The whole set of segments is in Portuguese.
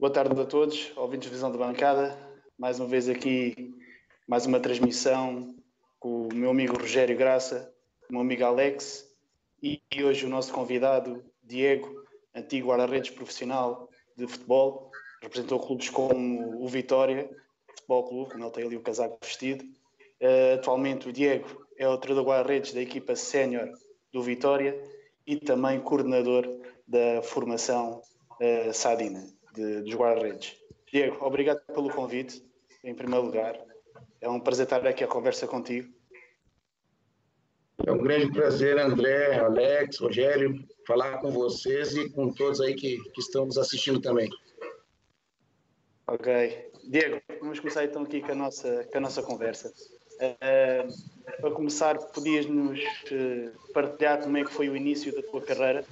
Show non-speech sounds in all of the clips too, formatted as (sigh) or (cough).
Boa tarde a todos, ouvintes de Visão da Bancada. Mais uma vez aqui, mais uma transmissão com o meu amigo Rogério Graça, o meu amigo Alex e hoje o nosso convidado, Diego, antigo guarda-redes profissional de futebol, representou clubes como o Vitória Futebol Clube, como ele tem ali o casaco vestido. Uh, atualmente o Diego é o treinador guarda-redes da equipa sénior do Vitória e também coordenador da formação uh, Sadina de, dos guarda-redes. Diego, obrigado pelo convite, em primeiro lugar. É um prazer estar aqui a conversa contigo. É um grande prazer, André, Alex, Rogério, falar com vocês e com todos aí que, que estão nos assistindo também. Ok. Diego, vamos começar então aqui com a nossa, com a nossa conversa. Uh, para começar, podias-nos uh, partilhar como é que foi o início da tua carreira?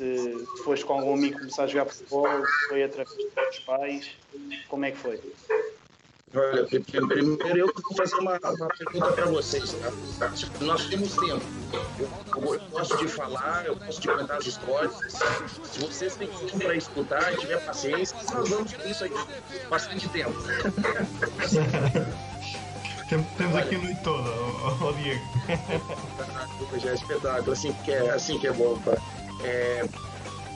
Se foste com algum amigo começar a jogar futebol, foi através dos pais, como é que foi? Olha, primeiro eu vou fazer uma, uma pergunta para vocês. Tá? Nós temos tempo. Eu, eu, gosto de falar, eu gosto de contar as histórias. Se vocês têm tempo para escutar, tiver paciência, nós vamos ter isso aqui bastante tempo. (laughs) Temos aqui a noite toda, ó, Diego. (laughs) Já é espetáculo, assim que é, assim que é bom. Pá. É,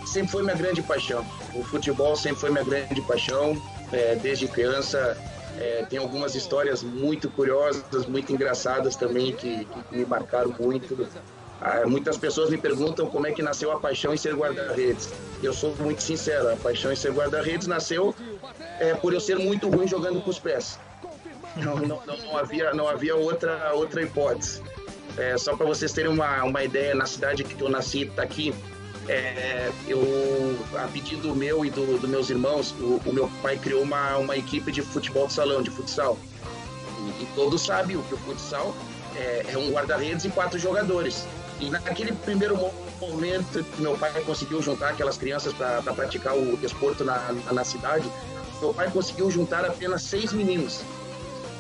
sempre foi minha grande paixão. O futebol sempre foi minha grande paixão. É, desde criança é, tem algumas histórias muito curiosas, muito engraçadas também que, que me marcaram muito. Ah, muitas pessoas me perguntam como é que nasceu a paixão em ser guarda-redes. Eu sou muito sincero, a paixão em ser guarda-redes nasceu é, por eu ser muito ruim jogando com os pés. Não, não, não, não havia, não havia outra, outra hipótese. É, só para vocês terem uma, uma ideia, na cidade que eu nasci, está aqui, é, eu, a pedido meu e dos do meus irmãos, o, o, meu pai criou uma, uma equipe de futebol de salão, de futsal. E, e todos sabem que o futsal é, é um guarda-redes e quatro jogadores. E naquele primeiro momento que meu pai conseguiu juntar aquelas crianças para praticar o desporto na, na, na cidade, meu pai conseguiu juntar apenas seis meninos.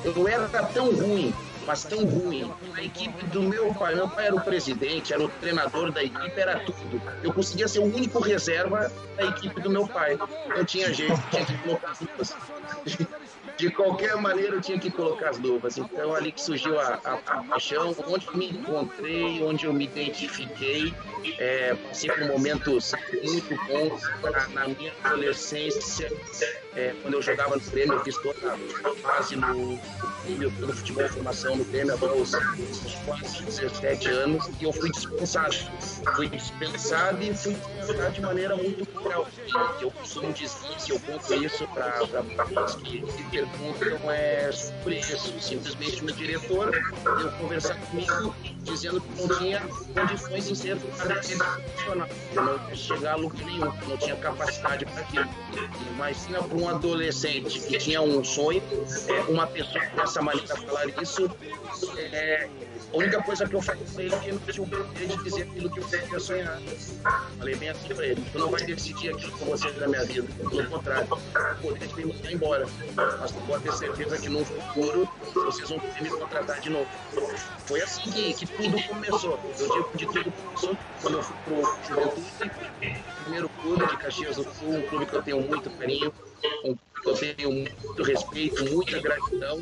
Eu era tão ruim mas tão ruim. A equipe do meu pai, meu pai era o presidente, era o treinador da equipe, era tudo. Eu conseguia ser o único reserva da equipe do meu pai. Não tinha jeito, tinha que colocar as luvas. De qualquer maneira eu tinha que colocar as luvas. Então ali que surgiu a, a, a paixão, onde me encontrei, onde eu me identifiquei. É, por momentos muito bons na, na minha adolescência. É, quando eu jogava no Grêmio, eu fiz toda a fase no, no, no futebol formação no Grêmio até os, os quase 17 anos e eu fui dispensado. Fui dispensado e fui dispensado de maneira muito cruel. Eu costumo dizer que eu conto isso para pessoas que me perguntam é sobre isso. Simplesmente um diretor deu conversar comigo dizendo que não tinha condições de ser profissional. Não chegar a lugar nenhum, não tinha capacidade para aquilo. Imagina para um adolescente que tinha um sonho, é, uma pessoa com essa maneira falar isso, é, a única coisa que eu falei para ele é que eu não tinha o poder de dizer aquilo que eu queria sonhar. Falei bem assim para ele: tu não vai decidir aquilo com você na minha vida. Pelo contrário, o poder de me mandar embora. Mas tu pode ter certeza que no futuro vocês vão poder me contratar de novo. Foi assim que, que tudo começou. Eu digo de tudo começou quando eu fui pro Juventude, primeiro clube de Caxias do Sul, um clube que eu tenho muito carinho, um eu tenho muito respeito, muita gratidão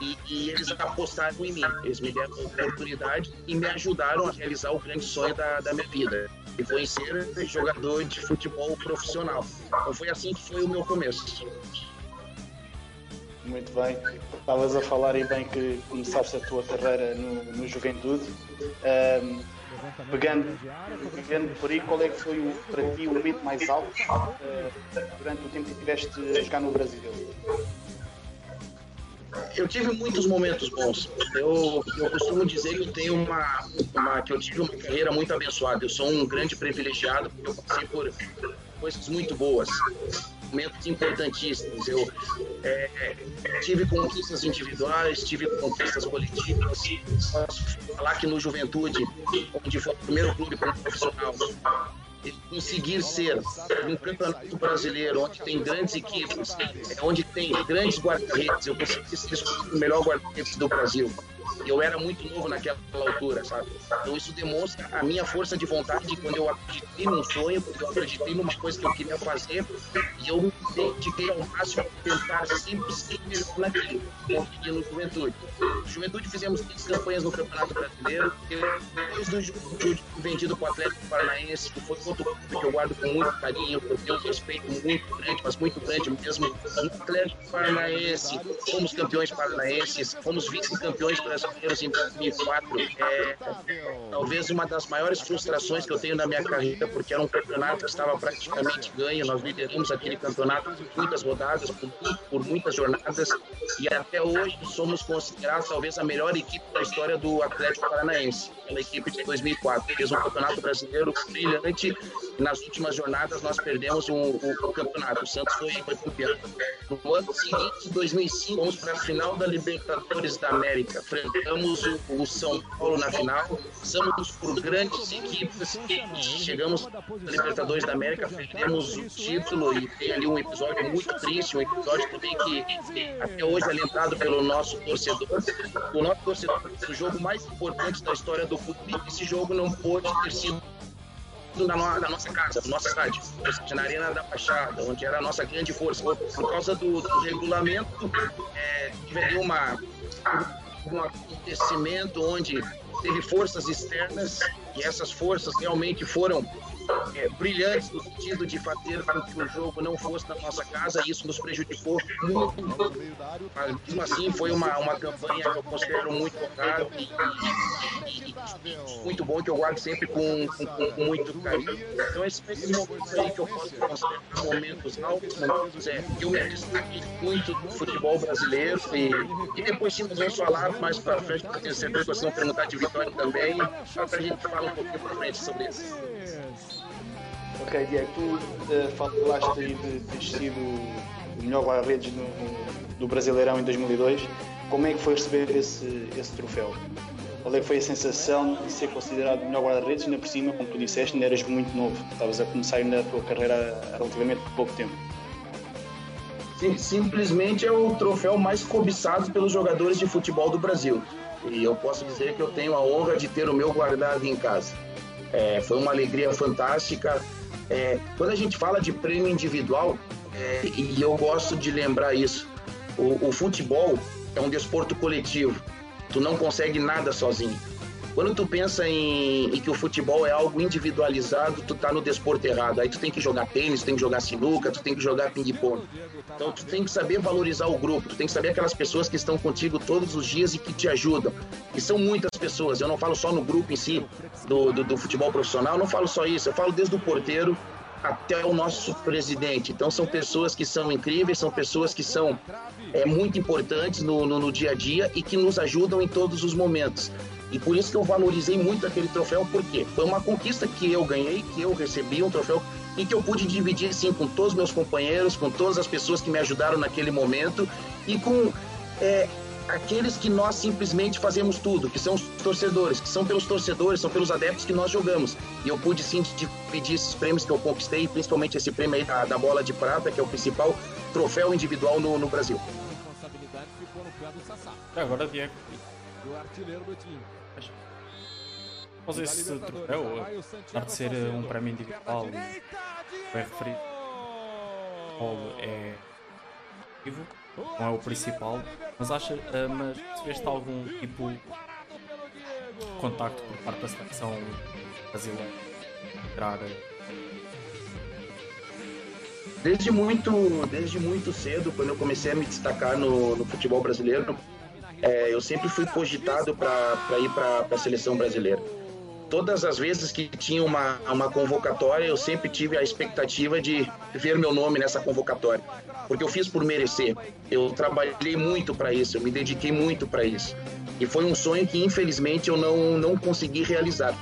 e, e, eles apostaram em mim. Eles me deram oportunidade e me ajudaram a realizar o grande sonho da, da minha vida, que foi ser jogador de futebol profissional. Então foi assim que foi o meu começo. Muito bem. Estavas a falar aí bem que começaste a tua carreira no, no Juventude. Um, pegando, pegando por aí, qual é que foi o, para ti o momento mais alto uh, durante o tempo que estiveste a jogar no Brasil? Eu tive muitos momentos bons. Eu, eu costumo dizer que eu tenho uma, uma, que eu tive uma carreira muito abençoada. Eu sou um grande privilegiado porque eu passei por coisas muito boas momentos importantíssimos. Eu é, tive conquistas individuais, tive conquistas coletivas. Posso falar que no Juventude, onde foi o primeiro clube profissional, conseguir ser um campeonato brasileiro onde tem grandes equipes, é onde tem grandes guarda-redes, eu consegui ser o melhor guarda-redes do Brasil. Eu era muito novo naquela altura, sabe? Então isso demonstra a minha força de vontade quando eu acreditei num sonho, quando eu acreditei numa coisa que eu queria fazer e eu me dediquei ao máximo a tentar sempre ser melhor naquilo. No Juventude. Juventude fizemos três campanhas no Campeonato Brasileiro, depois do Juventude vendido para o Atlético Paranaense, que foi outro clube que eu guardo com muito carinho, eu respeito muito grande, mas muito grande mesmo. No Atlético Paranaense, fomos campeões paranaenses, fomos vice-campeões brasileiros em 2004. É, talvez uma das maiores frustrações que eu tenho na minha carreira, porque era um campeonato que estava praticamente ganho. Nós lideramos aquele campeonato por muitas rodadas, por, por muitas jornadas, e até hoje somos considerados talvez a melhor equipe da história do Atlético Paranaense, pela equipe de 2004. Fez um campeonato brasileiro brilhante. E nas últimas jornadas nós perdemos o, campeonato. O Santos foi, foi campeão. No ano seguinte, 2005, fomos para a final da Libertadores da América. Enfrentamos o, o São Paulo na final. Passamos por grandes equipes. Chegamos na Libertadores da América, perdemos o título e tem ali um episódio muito triste, um episódio também que até hoje é lembrado pelo nosso torcedor. O nosso torcedor, o jogo mais importante da história do clube, esse jogo não pôde ter sido na, no, na, nossa casa, no nosso estádio, ou seja, na Arena da Baixada, onde era a nossa grande força. Por causa do, do regulamento, é, teve uma, um acontecimento onde teve forças externas e essas forças realmente foram é, brilhantes no sentido de fazer com que o jogo não fosse na nossa casa e isso nos prejudicou muito. Mas mesmo assim foi uma, uma campanha que eu considero muito honrada e, muito bom que eu guardo sempre com, com, com muito carinho. Então esses momentos aí que eu posso considerar momentos altos, momentos é, eu me destaquei muito no futebol brasileiro e, e depois sim vamos falar mais para frente, porque tenho certeza que vocês vão perguntar de Vitória também, para a gente falar um pouquinho para frente sobre isso. Ok, Diego, tu uh, falaste aí de ter sido o melhor guarda-redes do Brasileirão em 2002. Como é que foi receber esse, esse troféu? Qual é que foi a sensação de ser considerado o melhor guarda-redes? Ainda por cima, como tu disseste, ainda eras muito novo. Estavas a começar ainda a tua carreira há relativamente pouco tempo. Sim, simplesmente é o troféu mais cobiçado pelos jogadores de futebol do Brasil. E eu posso dizer que eu tenho a honra de ter o meu guardado em casa. É, foi uma alegria fantástica é, quando a gente fala de prêmio individual, é, e eu gosto de lembrar isso, o, o, futebol é um desporto coletivo. Tu não consegue nada sozinho. Quando tu pensa em, em, que o futebol é algo individualizado, tu tá no desporto errado. Aí tu tem que jogar tênis, tu tem que jogar sinuca, tu tem que jogar ping-pong. Então tu tem que saber valorizar o grupo, tu tem que saber aquelas pessoas que estão contigo todos os dias e que te ajudam. E são muitas pessoas, eu não falo só no grupo em si, do, do, do futebol profissional, eu não falo só isso, eu falo desde o porteiro até o nosso presidente. Então são pessoas que são incríveis, são pessoas que são é, muito importantes no, no, no, dia a dia e que nos ajudam em todos os momentos. E por isso que eu valorizei muito aquele troféu, porque foi uma conquista que eu ganhei, que eu recebi, um troféu e que eu pude dividir sim com todos os meus companheiros, com todas as pessoas que me ajudaram naquele momento e com é, aqueles que nós simplesmente fazemos tudo, que são os torcedores, que são pelos torcedores, são pelos adeptos que nós jogamos. E eu pude sim dividir esses prêmios que eu conquistei, principalmente esse prêmio aí da, da bola de prata, que é o principal troféu individual no, no Brasil. Agora, Diego. O artilheiro do time. Após esse troféu, apesar de ser um prémio individual bem referido, é vivo, não é o principal, mas acha, uh, mas recebeste algum tipo de contacto por parte da seleção brasileira? Entrar desde muito, desde muito cedo, quando eu comecei a me destacar no, no futebol brasileiro, é, eu sempre fui cogitado para ir para a seleção brasileira todas as vezes que tinha uma, uma convocatória, eu sempre tive a expectativa de ver meu nome nessa convocatória, porque eu fiz por merecer. Eu trabalhei muito para isso, eu me dediquei muito para isso. E foi um sonho que, infelizmente, eu não, não consegui realizar.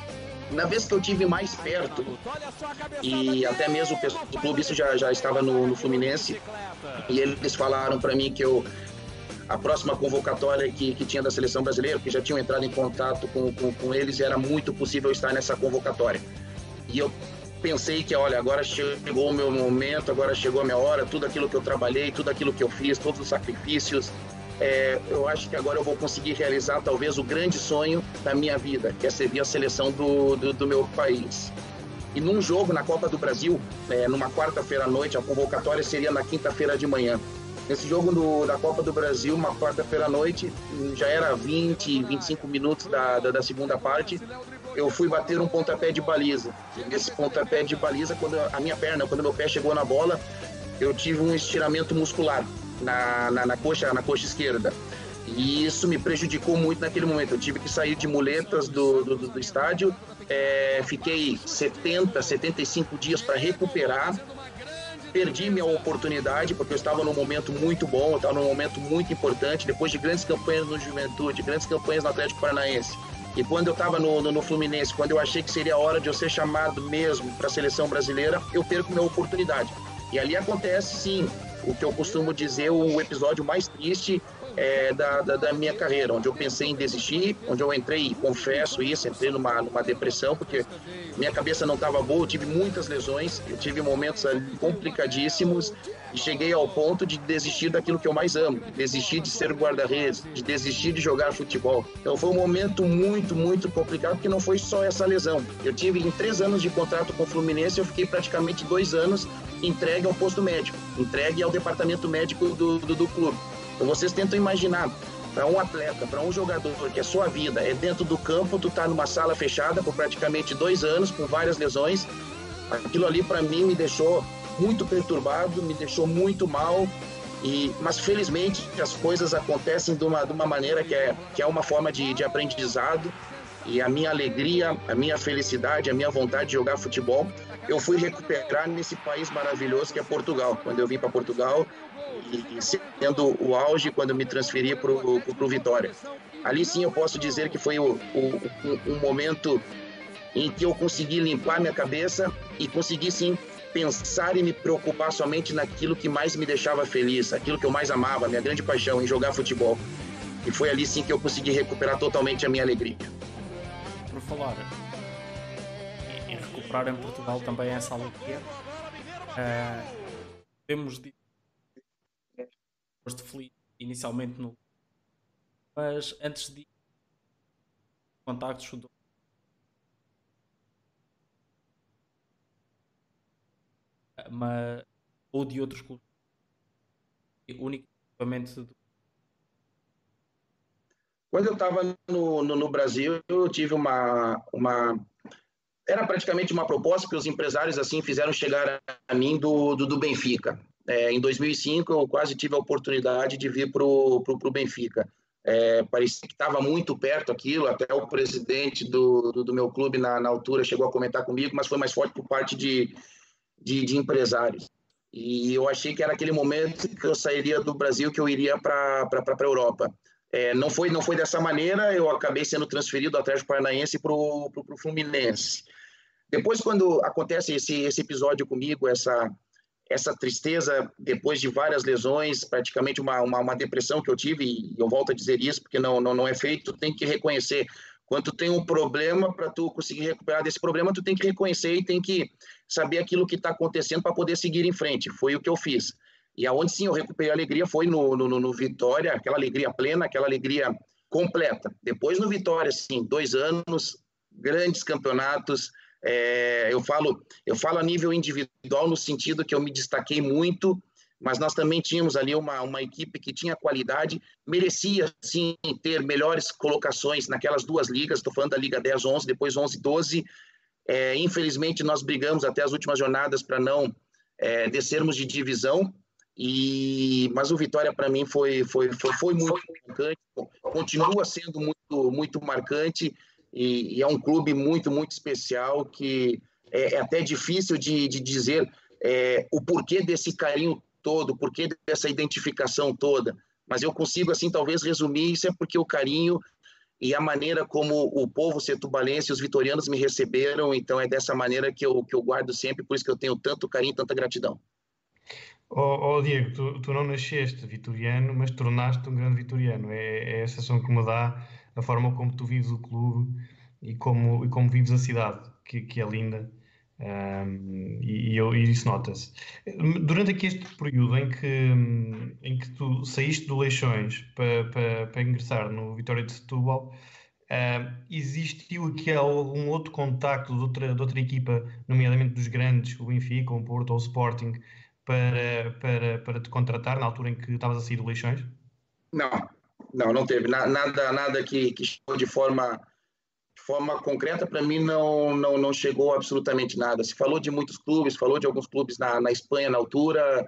Na vez que eu tive mais perto, e até mesmo o clube, isso já, já estava no, no Fluminense, e eles falaram para mim que eu a próxima convocatória que, que tinha da seleção brasileira, que já tinham entrado em contato com, com, com eles, era muito possível estar nessa convocatória. E eu pensei que, olha, agora chegou o meu momento, agora chegou a minha hora, tudo aquilo que eu trabalhei, tudo aquilo que eu fiz, todos os sacrifícios, é, eu acho que agora eu vou conseguir realizar talvez o grande sonho da minha vida, que é servir a seleção do, do, do meu país. E num jogo na Copa do Brasil, é, numa quarta-feira à noite, a convocatória seria na quinta-feira de manhã. Nesse jogo do, da Copa do Brasil, uma quarta-feira à noite, já era 20, 25 minutos da, da, da, segunda parte, eu fui bater um pontapé de baliza. Esse pontapé de baliza, quando a minha perna, quando meu pé chegou na bola, eu tive um estiramento muscular na, na, na coxa, na coxa esquerda. E isso me prejudicou muito naquele momento. Eu tive que sair de muletas do, do, do estádio, é, fiquei 70, 75 dias para recuperar perdi minha oportunidade porque eu estava num momento muito bom, eu estava num momento muito importante, depois de grandes campanhas no Juventude, grandes campanhas no Atlético Paranaense. E quando eu estava no, no, no, Fluminense, quando eu achei que seria a hora de eu ser chamado mesmo para a seleção brasileira, eu perco minha oportunidade. E ali acontece, sim, o que eu costumo dizer, o episódio mais triste é, da, da, da, minha carreira, onde eu pensei em desistir, onde eu entrei, confesso isso, entrei numa, numa depressão, porque minha cabeça não estava boa, eu tive muitas lesões, eu tive momentos complicadíssimos e cheguei ao ponto de desistir daquilo que eu mais amo, desistir de ser guarda-redes, de desistir de jogar futebol. Então foi um momento muito, muito complicado, porque não foi só essa lesão. Eu tive em três anos de contrato com o Fluminense, eu fiquei praticamente dois anos entregue ao posto médico, entregue ao departamento médico do, do, do clube. Então vocês tentam imaginar para um atleta, para um jogador que a sua vida é dentro do campo, tu tá numa sala fechada por praticamente dois anos com várias lesões. Aquilo ali para mim me deixou muito perturbado, me deixou muito mal. E, mas felizmente as coisas acontecem de uma, de uma maneira que é, que é uma forma de, de aprendizado e a minha alegria, a minha felicidade, a minha vontade de jogar futebol, eu fui recuperar nesse país maravilhoso que é Portugal. Quando eu vim para Portugal, e sendo o auge quando me transferi para o Vitória. Ali sim eu posso dizer que foi o, o, um, um momento em que eu consegui limpar minha cabeça e consegui sim pensar e me preocupar somente naquilo que mais me deixava feliz, aquilo que eu mais amava, minha grande paixão em jogar futebol. E foi ali sim que eu consegui recuperar totalmente a minha alegria. Por falar em recuperar em Portugal também essa alegria, uh, de foste feliz inicialmente no. Mas antes de contactos do mas, ou de outros clubes unicamente do... quando eu estava no, no, no, Brasil eu tive uma, uma era praticamente uma proposta que os empresários assim fizeram chegar a mim do, do, do Benfica é, em 2005, eu quase tive a oportunidade de vir para o Benfica. É, parecia que estava muito perto aquilo, até o presidente do, do, do meu clube na, na, altura chegou a comentar comigo, mas foi mais forte por parte de, de, de, empresários. E eu achei que era aquele momento que eu sairia do Brasil, que eu iria para a Europa. É, não, foi, não foi dessa maneira, eu acabei sendo transferido do Atlético Paranaense para o Fluminense. Depois, quando acontece esse, esse episódio comigo, essa, essa tristeza depois de várias lesões, praticamente uma, uma, uma, depressão que eu tive, e eu volto a dizer isso porque não, não, não é feito, tem que reconhecer. Quando tu tem um problema, para tu conseguir recuperar desse problema, tu tem que reconhecer e tem que saber aquilo que está acontecendo para poder seguir em frente. Foi o que eu fiz. E aonde sim eu recuperei a alegria foi no, no, no Vitória, aquela alegria plena, aquela alegria completa. Depois no Vitória, sim, dois anos, grandes campeonatos, é, eu falo, eu falo a nível individual no sentido que eu me destaquei muito, mas nós também tínhamos ali uma, uma equipe que tinha qualidade, merecia sim ter melhores colocações naquelas duas ligas. Estou falando da Liga 10, 11, depois 11, 12. É, infelizmente nós brigamos até as últimas jornadas para não é, descermos de divisão. E, mas o Vitória para mim foi, foi, foi, foi muito marcante, continua sendo muito, muito marcante e, e, é um clube muito, muito especial que é, é até difícil de, de dizer é, o porquê desse carinho todo, o porquê dessa identificação toda. Mas eu consigo, assim, talvez resumir isso é porque o carinho e a maneira como o povo setubalense e os vitorianos me receberam, então é dessa maneira que eu, que eu guardo sempre, por isso que eu tenho tanto carinho, tanta gratidão. Oh, oh Diego, tu, tu, não nasceste vitoriano, mas tornaste um grande vitoriano. É, é a sensação que me dá a forma como tu vives o clube e como, e como vives a cidade, que, que é linda. Um, e, e, isso nota-se. Durante aqui este período em que, em que tu saíste do Leixões para, para, para ingressar no Vitória de Setúbal, uh, existiu aqui algum outro contacto de outra, de outra equipa, nomeadamente dos grandes, o Benfica, o Porto ou o Sporting, para, para, para te contratar na altura em que estavas a sair do Leixões? Não, não, não teve. Nada, nada que, que chegou de forma forma concreta, para mim não, não, não chegou absolutamente nada. Se falou de muitos clubes, falou de alguns clubes na, na Espanha na altura,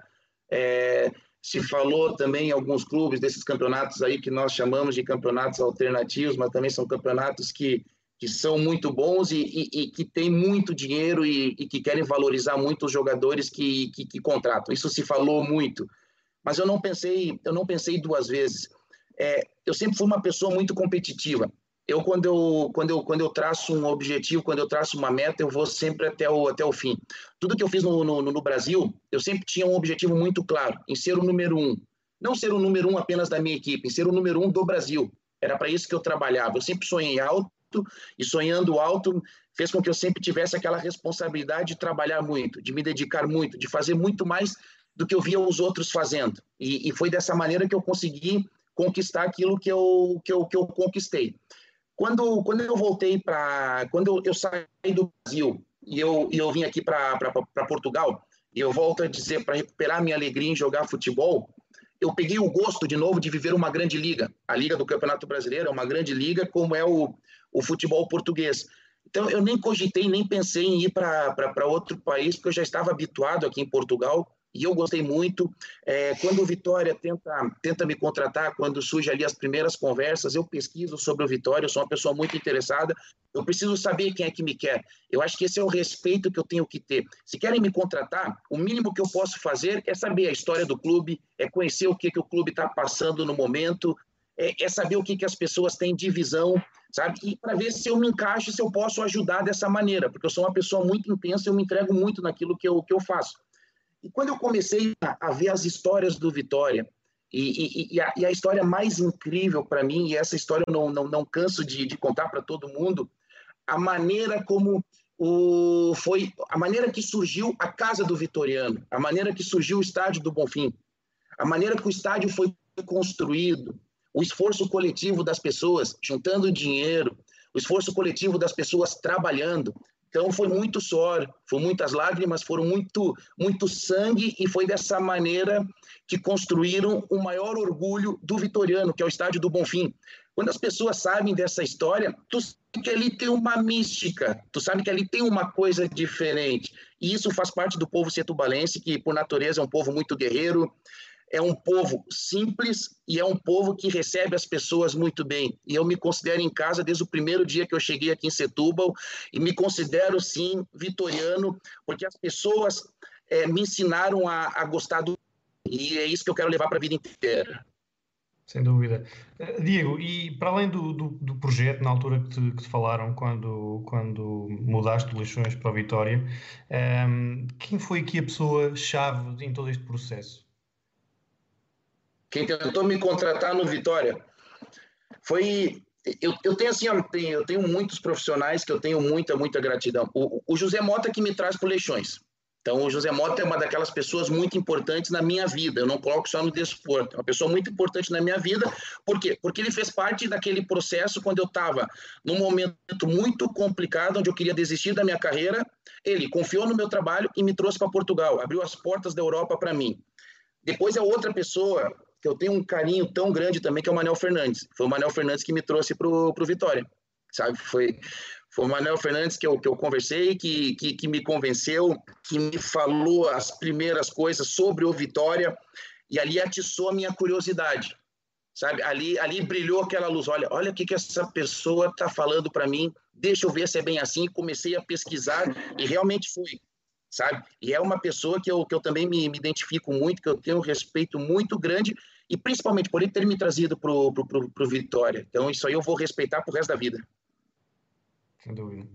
é, se falou também em alguns clubes desses campeonatos aí que nós chamamos de campeonatos alternativos, mas também são campeonatos que, que são muito bons e, e, e que têm muito dinheiro e, e, que querem valorizar muito os jogadores que, que, que contratam. Isso se falou muito, mas eu não pensei, eu não pensei duas vezes. É, eu sempre fui uma pessoa muito competitiva eu quando eu quando eu quando eu traço um objetivo, quando eu traço uma meta, eu vou sempre até o até o fim. Tudo que eu fiz no, no, no Brasil, eu sempre tinha um objetivo muito claro, em ser o número um. Não ser o número um apenas da minha equipe, em ser o número um do Brasil. Era para isso que eu trabalhava. Eu sempre sonhei alto e sonhando alto fez com que eu sempre tivesse aquela responsabilidade de trabalhar muito, de me dedicar muito, de fazer muito mais do que eu via os outros fazendo. E, e foi dessa maneira que eu consegui conquistar aquilo que eu, que eu, que eu conquistei. Quando, quando eu voltei para. Quando eu saí do Brasil e eu, eu vim aqui para Portugal, e eu volto a dizer, para recuperar minha alegria em jogar futebol, eu peguei o gosto de novo de viver uma grande liga. A Liga do Campeonato Brasileiro é uma grande liga, como é o, o futebol português. Então, eu nem cogitei, nem pensei em ir para outro país, porque eu já estava habituado aqui em Portugal e eu gostei muito. É, quando o Vitória tenta, tenta me contratar, quando surgem ali as primeiras conversas, eu pesquiso sobre o Vitória, eu sou uma pessoa muito interessada, eu preciso saber quem é que me quer. Eu acho que esse é o respeito que eu tenho que ter. Se querem me contratar, o mínimo que eu posso fazer é saber a história do clube, é conhecer o que, que o clube está passando no momento, é, é, saber o que, que as pessoas têm de visão, sabe? E para ver se eu me encaixo, se eu posso ajudar dessa maneira, porque eu sou uma pessoa muito intensa, eu me entrego muito naquilo que eu, que eu faço. E quando eu comecei a, ver as histórias do Vitória, e, e, e, a, e a, história mais incrível para mim, e essa história eu não, não, não canso de, de contar para todo mundo, a maneira como o, foi a maneira que surgiu a Casa do Vitoriano, a maneira que surgiu o Estádio do Bonfim, a maneira que o estádio foi construído, o esforço coletivo das pessoas juntando dinheiro, o esforço coletivo das pessoas trabalhando, então foi muito suor, foram muitas lágrimas, foram muito, muito sangue e foi dessa maneira que construíram o maior orgulho do Vitoriano, que é o Estádio do Bonfim. Quando as pessoas sabem dessa história, tu sabe que ali tem uma mística, tu sabe que ali tem uma coisa diferente. E isso faz parte do povo setubalense, que por natureza é um povo muito guerreiro, é um povo simples e é um povo que recebe as pessoas muito bem. E eu me considero em casa desde o primeiro dia que eu cheguei aqui em Setúbal e me considero, sim, vitoriano, porque as pessoas é, me ensinaram a, a gostar do. E é isso que eu quero levar para a vida inteira. Sem dúvida. Eh, Diego, e para além do, do, do projeto, na altura que te, que te, falaram, quando, quando mudaste de Leixões para a Vitória, um, ehm, quem foi aqui a pessoa-chave em todo este processo? Quem tentou me contratar no Vitória, foi. Eu, eu tenho assim, eu tenho, eu tenho muitos profissionais que eu tenho muita, muita gratidão. O, o José Mota que me traz para Leixões. Então, o José Mota é uma daquelas pessoas muito importantes na minha vida. Eu não coloco só no desporto. É uma pessoa muito importante na minha vida. Por quê? Porque ele fez parte daquele processo quando eu estava num momento muito complicado, onde eu queria desistir da minha carreira. Ele confiou no meu trabalho e me trouxe para Portugal. Abriu as portas da Europa para mim. Depois é outra pessoa que eu tenho um carinho tão grande também, que é o Manel Fernandes. Foi o Manel Fernandes que me trouxe para o Vitória, sabe? Foi, foi o Manel Fernandes que eu, que eu conversei, que, que, que me convenceu, que me falou as primeiras coisas sobre o Vitória, e ali atiçou a minha curiosidade, sabe? Ali, ali brilhou aquela luz. Olha, olha o que, que essa pessoa está falando para mim. Deixa eu ver se é bem assim. Comecei a pesquisar e realmente foi sabe? E é uma pessoa que eu, que eu também me, me identifico muito, que eu tenho um respeito muito grande, e principalmente por ele ter me trazido para o pro, pro, pro Vitória. Então, isso aí eu vou respeitar pro resto da vida. Sem dúvida.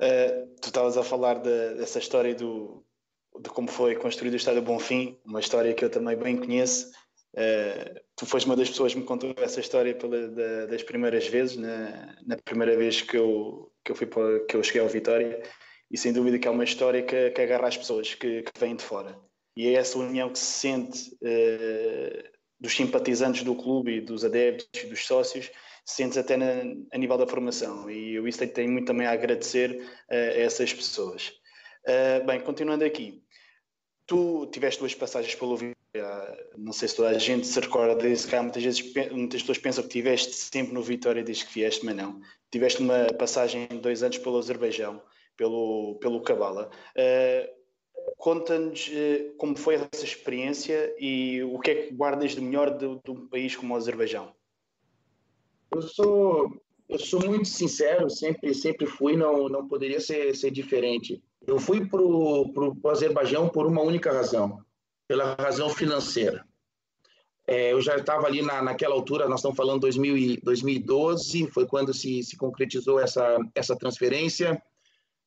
Uh, tu estavas a falar de, dessa história do, de como foi construído o Estádio Bonfim, uma história que eu também bem conheço. Uh, tu foste uma das pessoas que me contou essa história pela, da, das primeiras vezes, na, na primeira vez que eu, que eu, fui para, que eu cheguei ao Vitória e sem dúvida que é uma história que, que agarra as pessoas que, que vêm de fora. E é essa união que se sente uh, dos simpatizantes do clube e dos adeptos e dos sócios, sentes até na, a nível da formação. E o Eastern tem muito também a agradecer uh, a essas pessoas. Uh, bem, continuando aqui, tu tiveste duas passagens pelo Vitória, não sei se toda a gente se recorda disso, que muitas vezes muitas pessoas pensam que tiveste sempre no Vitória desde que vieste, mas não. Tiveste uma passagem de dois anos pelo Azerbaijão, pelo, pelo Cabala. Uh, Conta-nos uh, como foi essa experiência e o que é que guardas de melhor de, de um país como o Azerbaijão. Eu sou, eu sou muito sincero, sempre, sempre fui, não, não poderia ser, ser diferente. Eu fui para o Azerbaijão por uma única razão, pela razão financeira. É, eu já estava ali na, naquela altura, nós estamos falando 2000 2012, foi quando se, se concretizou essa, essa transferência.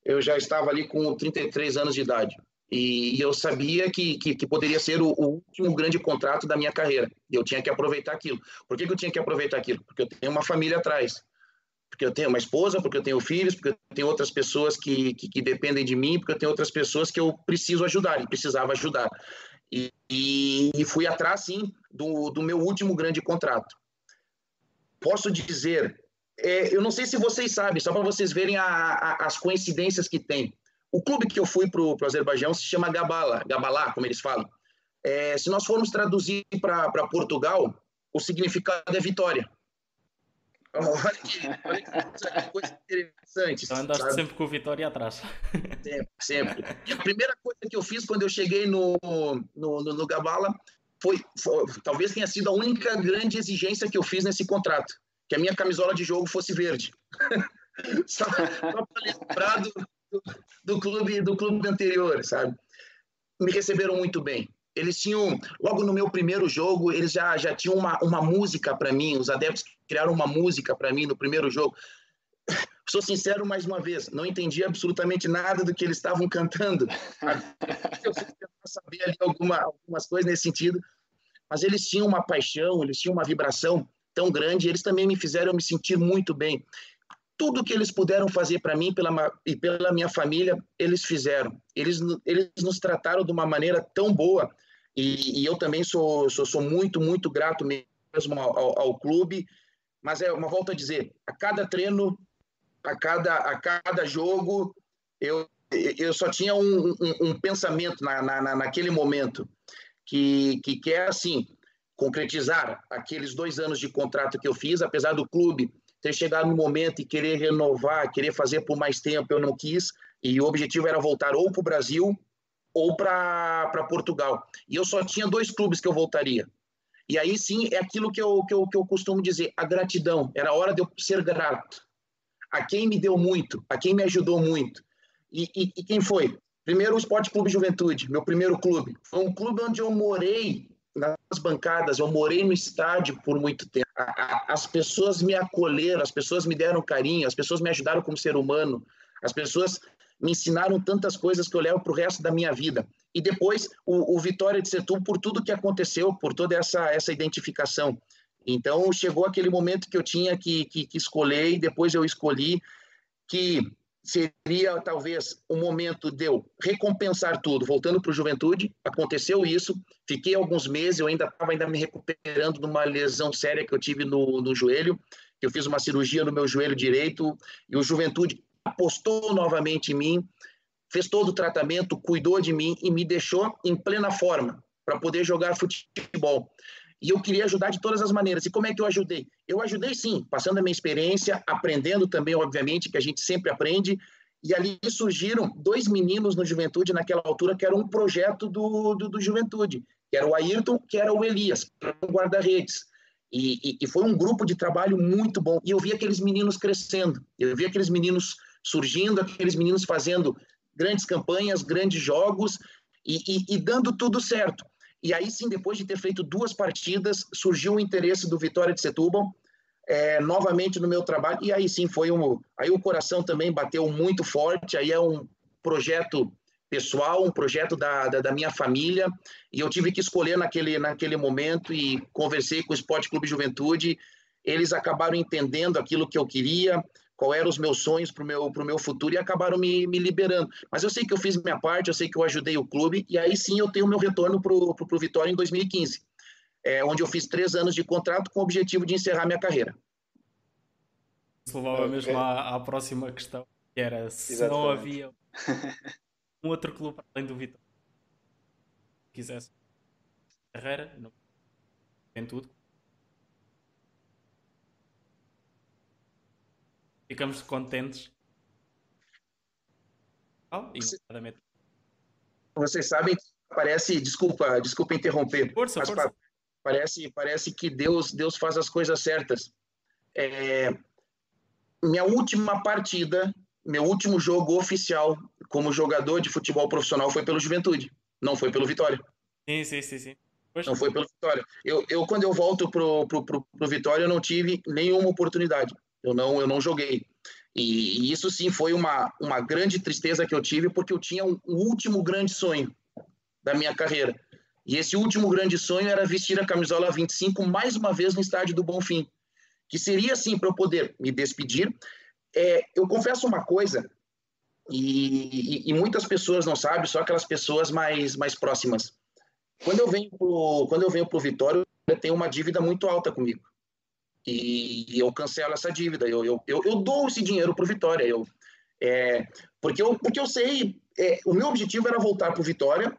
Eu já estava ali com 33 anos de idade. E, eu sabia que, que, que poderia ser o, o, último grande contrato da minha carreira. E eu tinha que aproveitar aquilo. Por que, que eu tinha que aproveitar aquilo? Porque eu tenho uma família atrás. Porque eu tenho uma esposa, porque eu tenho filhos, porque eu tenho outras pessoas que, que, que dependem de mim, porque eu tenho outras pessoas que eu preciso ajudar e precisava ajudar. E, e, e fui atrás, sim, do, do meu último grande contrato. Posso dizer, é, eu não sei se vocês sabem, só para vocês verem a, a, as coincidências que tem. O clube que eu fui para o Azerbaijão se chama Gabala, Gabalá, como eles falam. É, se nós formos traduzir para Portugal, o significado é vitória. Olha que, olha que coisa interessante. Então andaste sabe? sempre com Vitória atrás. Sempre, sempre. E a primeira coisa que eu fiz quando eu cheguei no, no, no, no Gabala foi, foi, talvez tenha sido a única grande exigência que eu fiz nesse contrato, que a minha camisola de jogo fosse verde. (laughs) só só para lembrar do, do, clube, do clube anterior, sabe? Me receberam muito bem. Eles tinham, logo no meu primeiro jogo, eles já, já tinham uma, uma música para mim, os adeptos criaram uma música para mim no primeiro jogo. (laughs) Sou sincero mais uma vez, não entendi absolutamente nada do que eles estavam cantando. (laughs) Eu saber ali alguma, algumas coisas nesse sentido, mas eles tinham uma paixão, eles tinham uma vibração tão grande, eles também me fizeram me sentir muito bem tudo que eles puderam fazer para mim pela, e pela minha família, eles fizeram. Eles, eles nos trataram de uma maneira tão boa e, e eu também sou, sou, sou, muito, muito grato mesmo ao, ao, clube. Mas é uma volta a dizer, a cada treino, a cada, a cada jogo, eu, eu só tinha um, um, um pensamento na, na, naquele momento, que, que, que é assim, concretizar aqueles dois anos de contrato que eu fiz, apesar do clube ter chegado no momento e querer renovar, querer fazer por mais tempo, eu não quis. E o objetivo era voltar ou para o Brasil ou para Portugal. E eu só tinha dois clubes que eu voltaria. E aí sim é aquilo que eu, que eu, que eu costumo dizer: a gratidão. Era hora de eu ser grato. A quem me deu muito, a quem me ajudou muito. E, e, e quem foi? Primeiro, o Esporte Clube Juventude, meu primeiro clube. Foi um clube onde eu morei nas bancadas, eu morei no estádio por muito tempo. As pessoas me acolheram, as pessoas me deram carinho, as pessoas me ajudaram como ser humano, as pessoas me ensinaram tantas coisas que eu levo para o resto da minha vida. E depois o, o Vitória de Setúbal por tudo que aconteceu, por toda essa, essa identificação. Então chegou aquele momento que eu tinha que, que, que escolher e depois eu escolhi que seria talvez o momento de eu recompensar tudo, voltando para o Juventude. Aconteceu isso, fiquei alguns meses, eu ainda estava ainda me recuperando de uma lesão séria que eu tive no, no joelho. Eu fiz uma cirurgia no meu joelho direito e o Juventude apostou novamente em mim, fez todo o tratamento, cuidou de mim e me deixou em plena forma para poder jogar futebol. E eu queria ajudar de todas as maneiras. E como é que eu ajudei? Eu ajudei sim, passando a minha experiência, aprendendo também, obviamente, que a gente sempre aprende. E ali surgiram dois meninos no Juventude naquela altura que era um projeto do, do, do Juventude, que era o Ayrton, que era o Elias, um guarda-redes. E, e, e, foi um grupo de trabalho muito bom. E eu vi aqueles meninos crescendo, eu vi aqueles meninos surgindo, aqueles meninos fazendo grandes campanhas, grandes jogos e, e dando tudo certo. E aí sim, depois de ter feito duas partidas, surgiu o interesse do Vitória de Setúbal, é, novamente no meu trabalho, e aí sim foi um. Aí o coração também bateu muito forte, aí é um projeto pessoal, um projeto da, da, da, minha família, e eu tive que escolher naquele, naquele momento e conversei com o Esporte Clube Juventude. Eles acabaram entendendo aquilo que eu queria, qual eram os meus sonhos para o meu, pro meu futuro e acabaram me, me liberando. Mas eu sei que eu fiz minha parte, eu sei que eu ajudei o clube, e aí sim eu tenho o meu retorno para o Vitória em 2015, é, onde eu fiz três anos de contrato com o objetivo de encerrar minha carreira. Isso levava mesmo à, à, próxima questão, que era se Exatamente. não havia um outro clube além do Vitória que quisesse carreira, não tem tudo. Ficamos contentes. Oh, Você... Vocês sabem que parece, desculpa, desculpa interromper, força, força. parece, parece que Deus, Deus faz as coisas certas. É, minha última partida, meu último jogo oficial como jogador de futebol profissional foi pelo Juventude, não foi pelo Vitória. Sim, sim, sim, sim. Não foi pelo Vitória. Eu, eu quando eu volto pro, pro, pro, pro Vitória, eu não tive nenhuma oportunidade. Eu não, eu não joguei. E, e, isso sim foi uma, uma grande tristeza que eu tive, porque eu tinha um, um, último grande sonho da minha carreira. E esse último grande sonho era vestir a camisola 25 mais uma vez no estádio do Bonfim que seria assim para eu poder me despedir. É, eu confesso uma coisa, e, e, e, muitas pessoas não sabem, só aquelas pessoas mais, mais próximas. Quando eu venho pro, quando eu venho pro Vitória, eu tenho uma dívida muito alta comigo. E, eu cancelo essa dívida. Eu, eu, eu, eu dou esse dinheiro pro Vitória. Eu, é, porque, eu, porque eu sei, é, o meu objetivo era voltar pro Vitória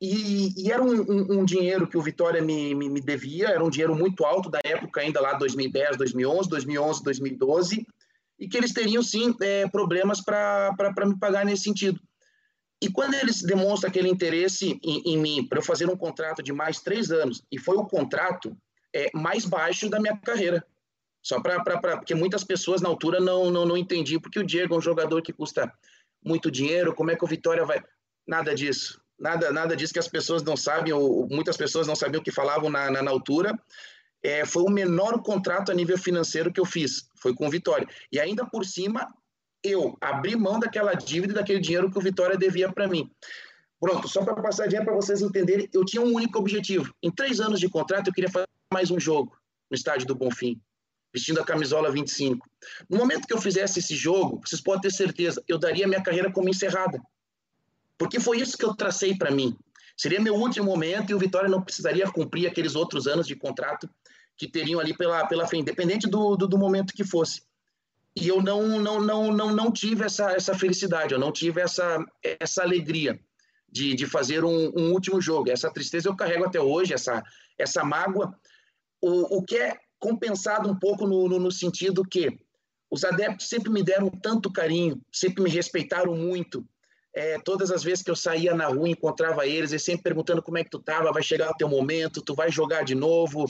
e, e era um, um, um, dinheiro que o Vitória me, me, me, devia, era um dinheiro muito alto da época ainda lá 2010, 2011, 2011, 2012, e que eles teriam sim é, problemas para me pagar nesse sentido. E quando eles demonstram aquele interesse em, em mim para eu fazer um contrato de mais três anos, e foi o contrato é, mais baixo da minha carreira, só para porque muitas pessoas na altura não, não, não entendiam, porque o Diego é um jogador que custa muito dinheiro, como é que o Vitória vai. Nada disso nada, nada disso que as pessoas não sabem, ou muitas pessoas não sabiam o que falavam na, na, na altura. É, foi o menor contrato a nível financeiro que eu fiz, foi com o Vitória. E ainda por cima, eu abri mão daquela dívida daquele dinheiro que o Vitória devia para mim. Pronto, só para passar adiante para vocês entenderem, eu tinha um único objetivo. Em três anos de contrato, eu queria fazer mais um jogo no estádio do Bonfim, vestindo a camisola 25. No momento que eu fizesse esse jogo, vocês podem ter certeza, eu daria minha carreira como encerrada. Porque foi isso que eu tracei para mim. Seria meu último momento e o Vitória não precisaria cumprir aqueles outros anos de contrato que teriam ali pela, pela frente, independente do, do, do momento que fosse. E eu não, não, não, não, não tive essa, essa felicidade, eu não tive essa, essa alegria de, de fazer um, um último jogo. Essa tristeza eu carrego até hoje, essa, essa mágoa, o, o que é compensado um pouco no, no, no sentido que os adeptos sempre me deram tanto carinho, sempre me respeitaram muito, é, todas as vezes que eu saía na rua, encontrava eles, eles sempre perguntando como é que tu tava, vai chegar o teu momento, tu vai jogar de novo,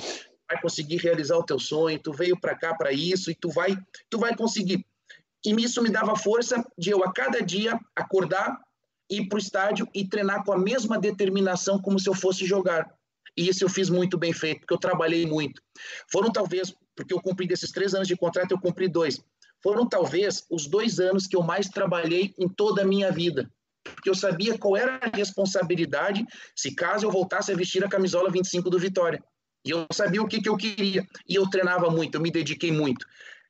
vai conseguir realizar o teu sonho, tu veio para cá para isso e tu vai, tu vai conseguir. E isso me dava força de eu a cada dia acordar, ir para o estádio e treinar com a mesma determinação como se eu fosse jogar. E isso eu fiz muito bem feito, porque eu trabalhei muito. Foram talvez, porque eu cumpri desses três anos de contrato, eu cumpri dois foram talvez os dois anos que eu mais trabalhei em toda a minha vida. Porque eu sabia qual era a responsabilidade se caso eu voltasse a vestir a camisola 25 do Vitória. E eu sabia o que, que eu queria. E eu treinava muito, eu me dediquei muito.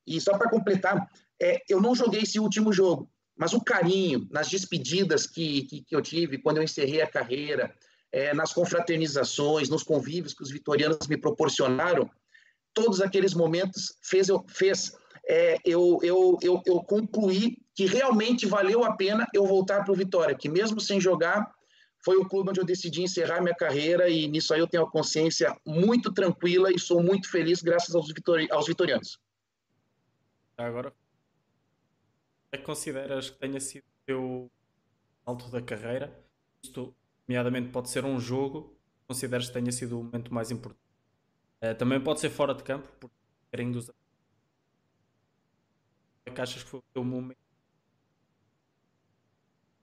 E só para completar, é, eu não joguei esse último jogo, mas o carinho nas despedidas que, que, que eu tive quando eu encerrei a carreira, é, nas confraternizações, nos convívios que os vitorianos me proporcionaram, todos aqueles momentos fez, eu, fez é, eu, eu, eu, eu concluí que realmente valeu a pena eu voltar para o Vitória, que mesmo sem jogar, foi o clube onde eu decidi encerrar minha carreira e nisso aí eu tenho a consciência muito tranquila e sou muito feliz graças aos, vitori aos vitorianos. Agora, consideras que tenha sido o teu alto da carreira? Isto, nomeadamente, pode ser um jogo, consideras que tenha sido o momento mais importante? Uh, também pode ser fora de campo, por carinho dos que achas que foi o teu momento?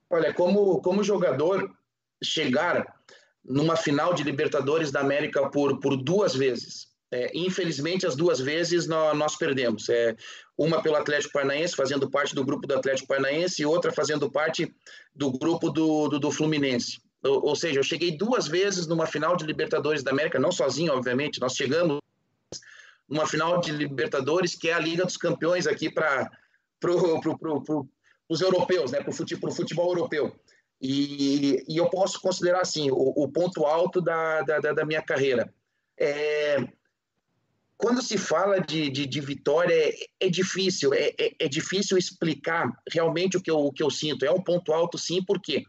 Olha, como, como jogador, chegar numa final de Libertadores da América por, por duas vezes. É, infelizmente, as duas vezes nós, nós, perdemos. É, uma pelo Atlético Paranaense, fazendo parte do grupo do Atlético Paranaense, e outra fazendo parte do grupo do, do, do Fluminense. Ou, ou, seja, eu cheguei duas vezes numa final de Libertadores da América, não sozinho, obviamente, nós chegamos numa final de Libertadores, que é a Liga dos Campeões aqui para pro, os europeus, né, para o futebol, futebol europeu. E, e, eu posso considerar assim o, o ponto alto da, da, da minha carreira. É, quando se fala de, de, de vitória, é, é difícil, é, é, é, difícil explicar realmente o que, eu, o que eu sinto. É um ponto alto, sim, porque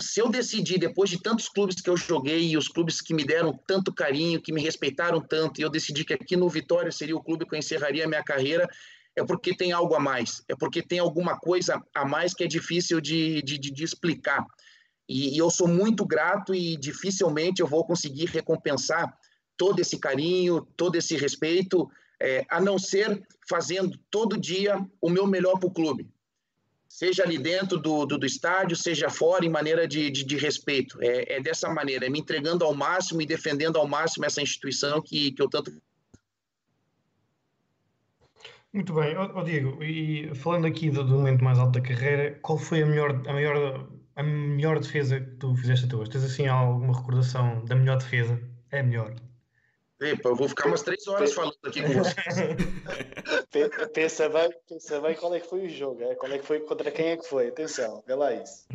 se eu decidir, depois de tantos clubes que eu joguei e os clubes que me deram tanto carinho, que me respeitaram tanto, e eu decidi que aqui no Vitória seria o clube que eu encerraria a minha carreira, é porque tem algo a mais, é porque tem alguma coisa a mais que é difícil de, de, de explicar. E, e, eu sou muito grato e dificilmente eu vou conseguir recompensar todo esse carinho, todo esse respeito, é, a não ser fazendo todo dia o meu melhor para o clube. Seja ali dentro do, do, do, estádio, seja fora, em maneira de, de, de respeito. É, é, dessa maneira, é me entregando ao máximo e defendendo ao máximo essa instituição que, que eu tanto muito bem, oh, Diego, e falando aqui do, do, momento mais alto da carreira, qual foi a melhor, a maior, a melhor defesa que tu fizeste a tua? Tens assim alguma recordação da melhor defesa? É melhor. Epa, eu vou ficar umas três horas falando aqui com vocês. (laughs) pensa, bem, pensa bem qual é que foi o jogo, é? qual é que foi, contra quem é que foi, atenção, vê lá isso.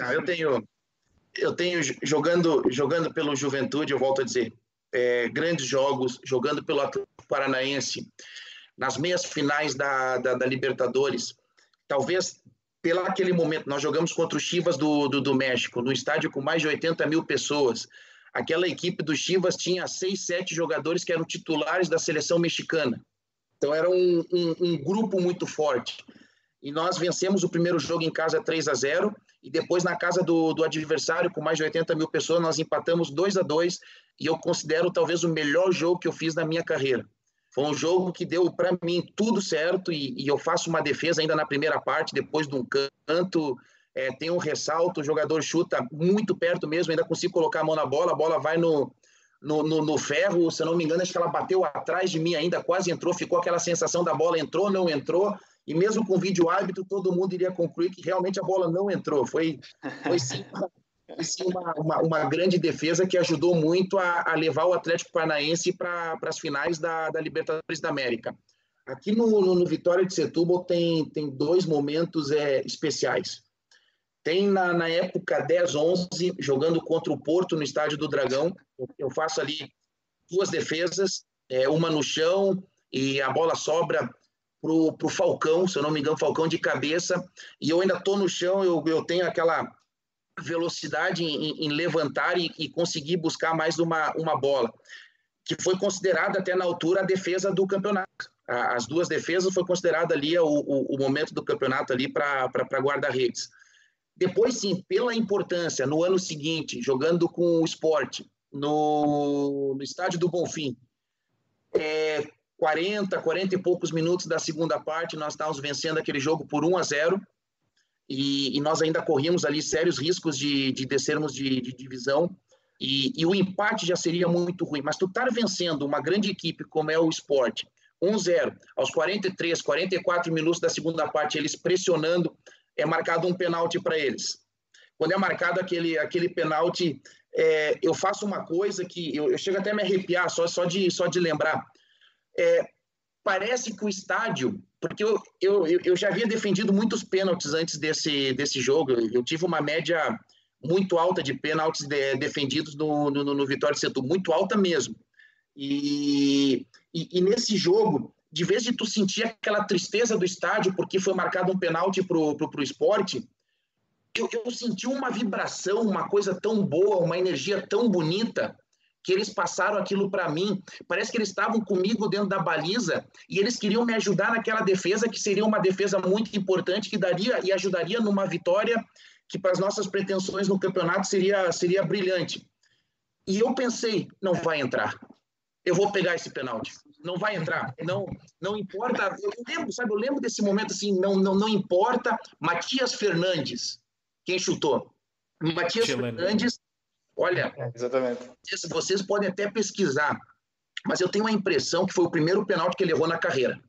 Ah, eu tenho, eu tenho jogando, jogando pelo Juventude, eu volto a dizer, é, grandes jogos, jogando pelo Atlético Paranaense, nas meias finais da, da, da Libertadores, talvez pelo aquele momento, nós jogamos contra o Chivas do, do, do, México, no estádio com mais de 80 mil pessoas. Aquela equipe do Chivas tinha seis, sete jogadores que eram titulares da seleção mexicana. Então era um, um, um grupo muito forte. E nós vencemos o primeiro jogo em casa 3 a 0 e depois na casa do, do adversário, com mais de 80 mil pessoas, nós empatamos 2 a 2 e eu considero talvez o melhor jogo que eu fiz na minha carreira. Foi um jogo que deu para mim tudo certo e, e, eu faço uma defesa ainda na primeira parte, depois de um canto, é, tem um ressalto, o jogador chuta muito perto mesmo, ainda consigo colocar a mão na bola, a bola vai no, no, no, no ferro, se não me engano, acho que ela bateu atrás de mim ainda, quase entrou, ficou aquela sensação da bola entrou, não entrou, e mesmo com vídeo árbitro, todo mundo iria concluir que realmente a bola não entrou. Foi, foi sim sim uma, uma, uma, grande defesa que ajudou muito a, a levar o Atlético Paranaense para as finais da, da, Libertadores da América. Aqui no, no, no, Vitória de Setúbal tem, tem dois momentos é, especiais. Tem na, na época 10-11, jogando contra o Porto no Estádio do Dragão. Eu faço ali duas defesas, é, uma no chão e a bola sobra para o Falcão, se eu não me engano, Falcão de cabeça, e eu ainda estou no chão, eu, eu tenho aquela velocidade em, em levantar e, e, conseguir buscar mais uma, uma bola, que foi considerada até na altura a defesa do campeonato. As duas defesas foi considerada ali o, o, o momento do campeonato ali para guarda-redes. Depois, sim, pela importância, no ano seguinte, jogando com o esporte, no, no estádio do Bonfim, é, 40, 40 e poucos minutos da segunda parte, nós estávamos vencendo aquele jogo por 1 a 0 e, e nós ainda corríamos ali sérios riscos de, de descermos de, de divisão, e, e, o empate já seria muito ruim. Mas tu estar tá vencendo uma grande equipe como é o esporte, 1-0, aos 43, 44 minutos da segunda parte, eles pressionando, é marcado um pênalti para eles. Quando é marcado aquele, aquele pênalti, é, eu faço uma coisa que eu, eu, chego até a me arrepiar só, só, de, só de lembrar. É, parece que o estádio porque eu, eu, eu já havia defendido muitos pênaltis antes desse, desse jogo. Eu tive uma média muito alta de pênaltis de, defendidos no, no, no Vitória de Setúbal, muito alta mesmo. E, e, e, nesse jogo, de vez de tu sentir aquela tristeza do estádio porque foi marcado um pênalti pro, pro, pro esporte, eu, eu senti uma vibração, uma coisa tão boa, uma energia tão bonita, que eles passaram aquilo para mim. Parece que eles estavam comigo dentro da baliza e eles queriam me ajudar naquela defesa, que seria uma defesa muito importante, que daria e ajudaria numa vitória que, para as nossas pretensões no campeonato, seria, seria brilhante. E eu pensei: não vai entrar. Eu vou pegar esse pênalti. Não vai entrar. Não, não importa. Eu lembro, sabe? Eu lembro desse momento assim. Não, não, não importa. Matias Fernandes, quem chutou? Matias Chileno. Fernandes Olha, é, exatamente. Vocês podem até pesquisar, mas eu tenho a impressão que foi o primeiro penalti que ele errou na carreira.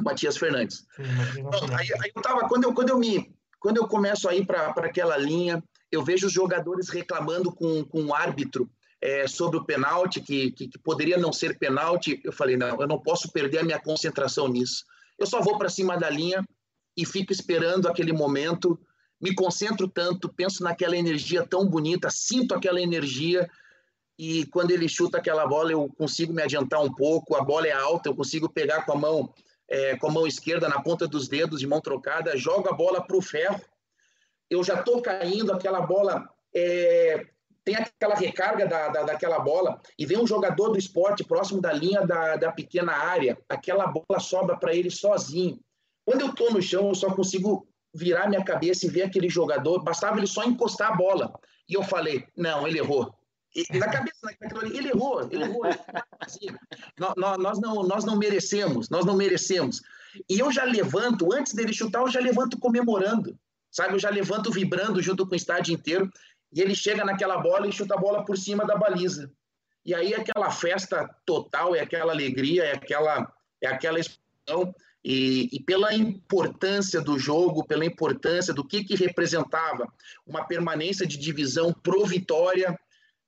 Matias Fernandes. Sim, aí, aí, eu tava, quando eu, quando eu me, quando eu começo a ir para aquela linha, eu vejo os jogadores reclamando com, com o árbitro é, sobre o penalti, que, que, que, poderia não ser penalti. Eu falei, não, eu não posso perder a minha concentração nisso. eu só vou para cima da linha e fico esperando aquele momento, me concentro tanto, penso naquela energia tão bonita, sinto aquela energia e quando ele chuta aquela bola eu consigo me adiantar um pouco, a bola é alta, eu consigo pegar com a mão é, com a mão esquerda na ponta dos dedos, de mão trocada, jogo a bola para o ferro, eu já estou caindo, aquela bola é, tem aquela recarga da, da, daquela bola e vem um jogador do esporte próximo da linha da, da pequena área, aquela bola sobra para ele sozinho. Quando eu estou no chão, eu só consigo virar minha cabeça e ver aquele jogador, bastava ele só encostar a bola. E eu falei, não, ele errou. E, na cabeça daquilo ali, ele errou, ele errou. nós, nós, não, nós não merecemos, nós não merecemos. E eu já levanto, antes dele chutar, eu já levanto comemorando, sabe? Eu já levanto vibrando junto com o estádio inteiro e ele chega naquela bola e chuta a bola por cima da baliza. E aí aquela festa total, é aquela alegria, é aquela, é aquela explosão. E, e, pela importância do jogo, pela importância do que, que representava uma permanência de divisão pro Vitória,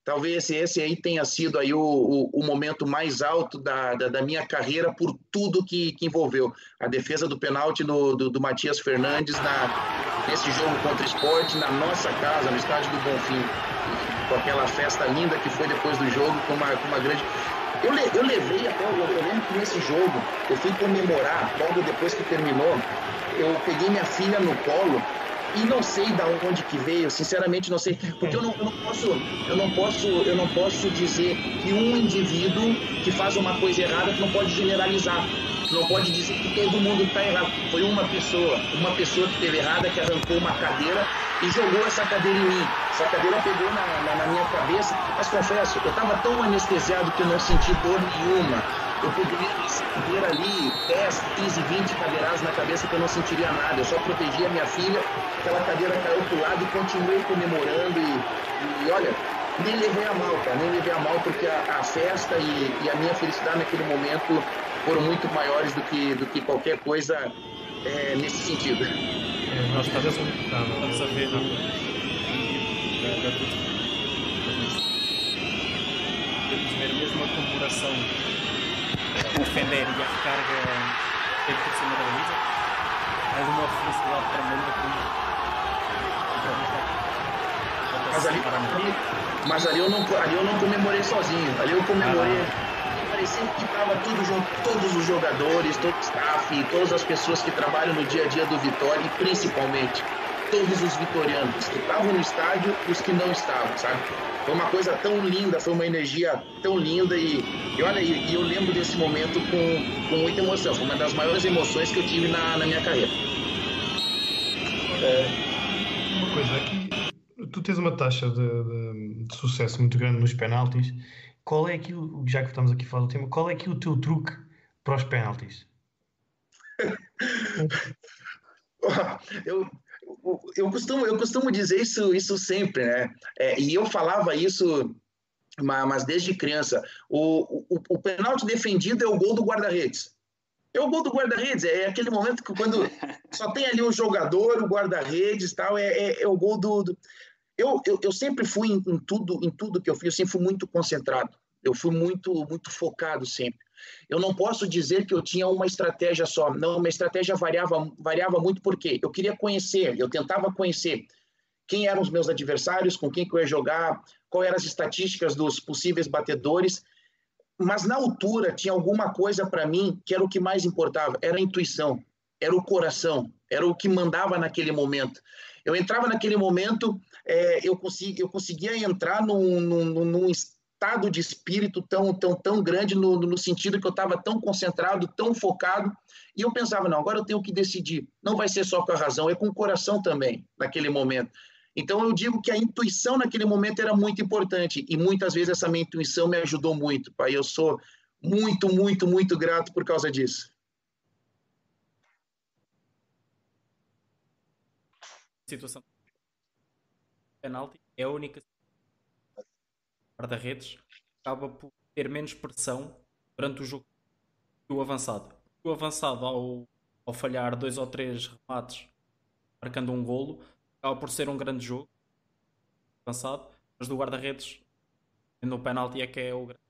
talvez esse aí tenha sido aí o, o, o momento mais alto da, da, da, minha carreira por tudo que, que envolveu. A defesa do pênalti do, do Matias Fernandes na, nesse jogo contra o esporte, na nossa casa, no estádio do Bonfim, com aquela festa linda que foi depois do jogo, com uma, com uma grande... Eu, eu levei até, eu, eu lembro que nesse jogo, eu fui comemorar, logo depois que terminou, eu peguei minha filha no colo e não sei da onde que veio, sinceramente não sei, porque eu não, eu não, posso, eu não posso, eu não posso dizer que um indivíduo que faz uma coisa errada não pode generalizar, não pode dizer que todo mundo está errado. Foi uma pessoa, uma pessoa que teve errada que arrancou uma cadeira e jogou essa cadeira em mim. Essa cadeira pegou na, na, na minha cabeça, mas confesso, eu estava tão anestesiado que eu não senti dor nenhuma eu poderia ter ali 10, 15, 20 cadeiradas na cabeça que eu não sentiria nada. Eu só protegia minha filha, aquela cadeira caiu pro lado e continuei comemorando. E, e olha, nem levei a mal, cara, nem levei a mal, porque a, a festa e, e, a minha felicidade naquele momento foram muito maiores do que, do que qualquer coisa é, nesse sentido. É, nós estamos a ver, não? Temos mesmo a comemoração defender e a recarga feita por cima da baliza. De uma felicidade tremenda como mas ali, mas ali eu não ali eu não comemorei sozinho. Ali eu comemorei ah, parecia que estava tudo junto todos os jogadores todo o staff todas as pessoas que trabalham no dia a dia do Vitória e principalmente todos os vitorianos que estavam no estádio e os que não estavam sabe foi uma coisa tão linda, foi uma energia tão linda e, e olha, e, eu lembro desse momento com, com muita emoção. Foi uma das maiores emoções que eu tive na, na minha carreira. É, uma coisa, aqui tu tens uma taxa de, de, de, sucesso muito grande nos penaltis. Qual é aqui, já que estamos aqui a falar do tema, qual é aqui o teu truque para os penaltis? (laughs) eu, eu costumo, eu costumo dizer isso, isso sempre, né? É, e eu falava isso, mas desde criança. O, o, o penalti defendido é o gol do guarda-redes. É o gol do guarda-redes, é aquele momento que quando (laughs) só tem ali o jogador, o guarda-redes tal, é, é, é, o gol do. do... Eu, eu, eu, sempre fui em, em, tudo, em tudo que eu fiz, eu sempre fui muito concentrado. Eu fui muito, muito focado sempre. Eu não posso dizer que eu tinha uma estratégia só. Não, minha estratégia variava, variava muito porque eu queria conhecer, eu tentava conhecer quem eram os meus adversários, com quem que eu ia jogar, quais eram as estatísticas dos possíveis batedores. Mas na altura tinha alguma coisa para mim que era o que mais importava, era a intuição, era o coração, era o que mandava naquele momento. Eu entrava naquele momento, é, eu, consegui, eu conseguia entrar num, num, num, estado de espírito tão, tão, tão grande no, no sentido que eu estava tão concentrado, tão focado, e eu pensava, não, agora eu tenho que decidir. Não vai ser só com a razão, é com o coração também, naquele momento. Então eu digo que a intuição naquele momento era muito importante, e muitas vezes essa minha intuição me ajudou muito, pai. Eu sou muito, muito, muito grato por causa disso. Situação penalti é a única guarda-redes acaba por ter menos pressão durante o jogo que o avançado. O avançado, ao, ao falhar dois ou três remates, marcando um golo, acaba por ser um grande jogo avançado, mas do guarda-redes no penalti é que é o grande.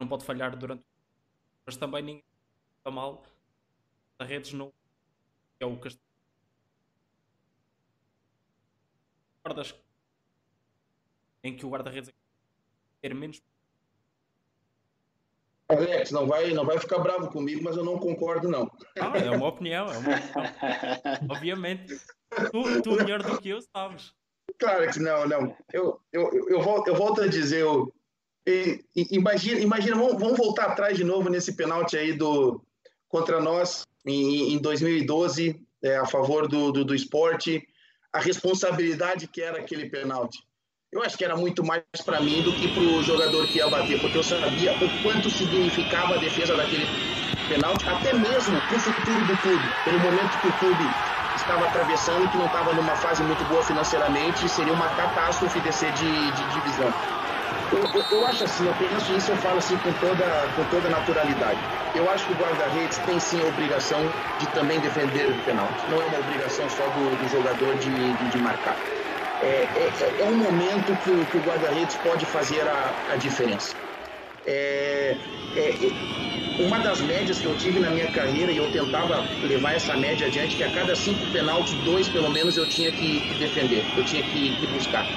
Não pode falhar durante mas também ninguém está mal guarda-redes não é o Castelo. Guardas em que o guarda-redes ter menos. Alex, não vai, não vai ficar bravo comigo, mas eu não concordo, não. Ah, é uma opinião, é uma opinião. (laughs) Obviamente. Tu, tu melhor do que eu sabes. Claro que não, não. Eu, eu, eu, volto, eu volto a dizer, eu, imagina, imagina vamos, vamos voltar atrás de novo nesse pênalti aí do, contra nós em, em 2012, é, a favor do, do, do esporte, a responsabilidade que era aquele pênalti. Eu acho que era muito mais para mim do que para o jogador que ia bater, porque eu sabia o quanto significava a defesa daquele pênalti, até mesmo para o futuro do clube, pelo momento que o clube estava atravessando, que não estava numa fase muito boa financeiramente, seria uma catástrofe descer de, de divisão. Eu, eu, eu, acho assim, eu penso isso, eu falo assim com toda, com toda naturalidade. Eu acho que o guarda-redes tem sim a obrigação de também defender o penalti. Não é uma obrigação só do, do jogador de, de, de marcar. É, é, é, um momento que o, que o guarda-redes pode fazer a, a diferença. É, é, uma das médias que eu tive na minha carreira, e eu tentava levar essa média adiante, que a cada cinco penaltis, dois pelo menos eu tinha que defender, eu tinha que, que buscar.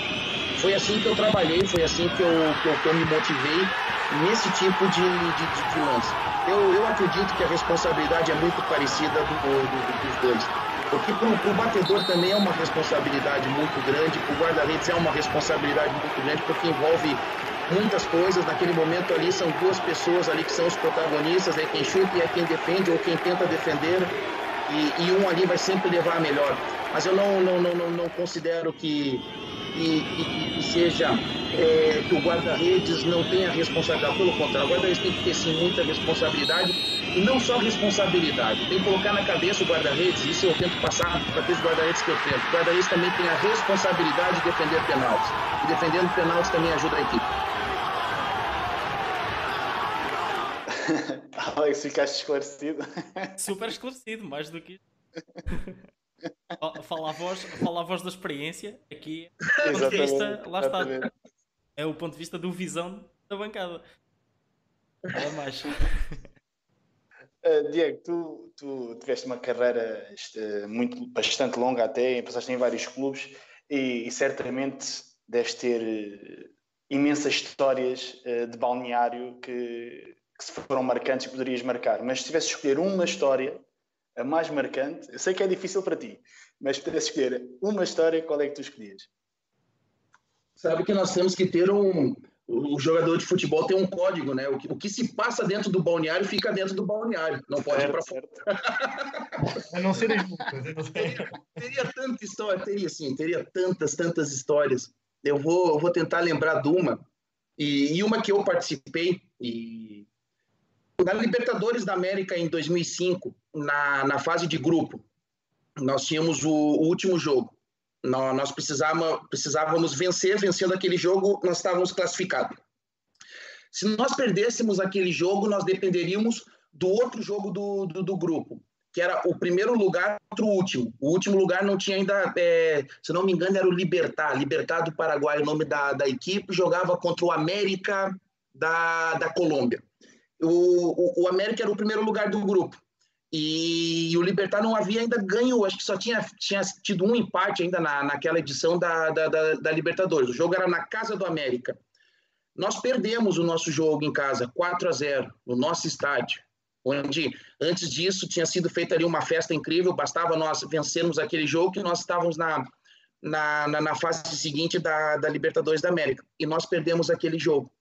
Foi assim que eu trabalhei, foi assim que eu, que eu, que eu me motivei nesse tipo de, de, de, de lance. Eu, eu acredito que a responsabilidade é muito parecida do, do, dos dois. Porque para o batedor também é uma responsabilidade muito grande, para o guarda-redes é uma responsabilidade muito grande, porque envolve muitas coisas. Naquele momento ali são duas pessoas ali que são os protagonistas, é quem chuta e é quem defende ou quem tenta defender. E, e um ali vai sempre levar a melhor. Mas eu não, não, não, não, considero que, que, que, que seja é, que o guarda-redes não tenha responsabilidade. Pelo contrário, o guarda-redes tem que ter sim muita responsabilidade e não só responsabilidade, tem que colocar na cabeça o guarda-redes, isso eu tento passar para aqueles guarda-redes que eu tento. O guarda-redes também tem a responsabilidade de defender penaltis. E defendendo penaltis também ajuda a equipe. (laughs) Alex, ficaste esclarecido? Super esclarecido, mais do que (laughs) Fala a voz, fala a voz da experiência aqui. Ponto vista, lá está. É o ponto de vista do visão da bancada. É mais. Uh, (laughs) Diego, tu, tu tiveste uma carreira este, muito, bastante longa até, passaste em vários clubes e, e certamente deves ter uh, imensas histórias uh, de balneário que, que se foram marcantes e poderias marcar. Mas se tivesse escolher uma história, a mais marcante, eu sei que é difícil para ti, mas pudesse escolher uma história, qual é que tu escolhias? Sabe que nós temos que ter um, o jogador de futebol tem um código, né? O que, o que, se passa dentro do balneário fica dentro do balneário, não pode certo, ir para fora. (laughs) A não ser as multas. Teria, teria tanta história, teria sim, teria tantas, tantas histórias. Eu vou, eu vou tentar lembrar de uma, e, e uma que eu participei, e na Libertadores da América em 2005, na, na fase de grupo, nós tínhamos o, o último jogo nós precisávamos, precisávamos vencer, vencendo aquele jogo, nós estávamos classificados. Se nós perdêssemos aquele jogo, nós dependeríamos do outro jogo do, do, do grupo, que era o primeiro lugar contra o último. O último lugar não tinha ainda, é, se não me engano, era o Libertar, Libertar do Paraguai, o nome da, da equipe, jogava contra o América da, da Colômbia. O, o, América era o primeiro lugar do grupo. E, o Libertar não havia ainda ganho, acho que só tinha, tinha tido um empate ainda na, naquela edição da, da, da, da, Libertadores. O jogo era na casa do América. Nós perdemos o nosso jogo em casa, 4 a 0 no nosso estádio, onde antes disso tinha sido feita ali uma festa incrível, bastava nós vencermos aquele jogo que nós estávamos na, na, na, na fase seguinte da, da Libertadores da América. E nós perdemos aquele jogo.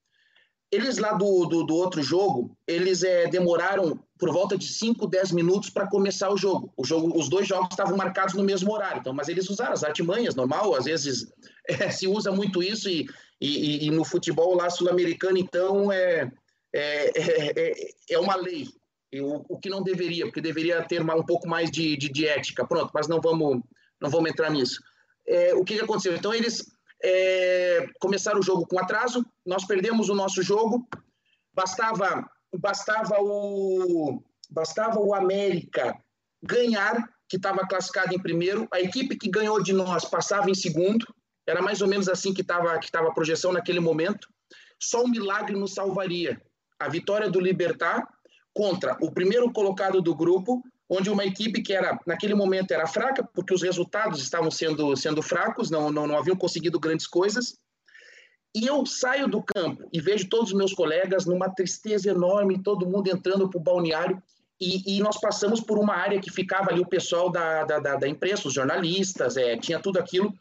Eles lá do, do, do outro jogo, eles é, demoraram por volta de 5, 10 minutos para começar o jogo. o jogo. Os dois jogos estavam marcados no mesmo horário, então, mas eles usaram as artimanhas, normal, às vezes é, (laughs) se usa muito isso e, e, e no futebol lá sul-americano, então, é, é, é, é uma lei. O, o, que não deveria, porque deveria ter um pouco mais de, de, de, ética. Pronto, mas não vamos, não vamos entrar nisso. É, o que, que aconteceu? Então, eles é, começaram o jogo com atraso, nós perdemos o nosso jogo, bastava, bastava, o, bastava o América ganhar, que estava classificado em primeiro, a equipe que ganhou de nós passava em segundo, era mais ou menos assim que estava que tava a projeção naquele momento, só um milagre nos salvaria. A vitória do Libertar contra o primeiro colocado do grupo, onde uma equipe que era naquele momento era fraca, porque os resultados estavam sendo, sendo fracos, não, não, não haviam conseguido grandes coisas. E eu saio do campo e vejo todos os meus colegas numa tristeza enorme, todo mundo entrando para o balneário. E, e, nós passamos por uma área que ficava ali o pessoal da, da, da, da imprensa, os jornalistas, é, tinha tudo aquilo.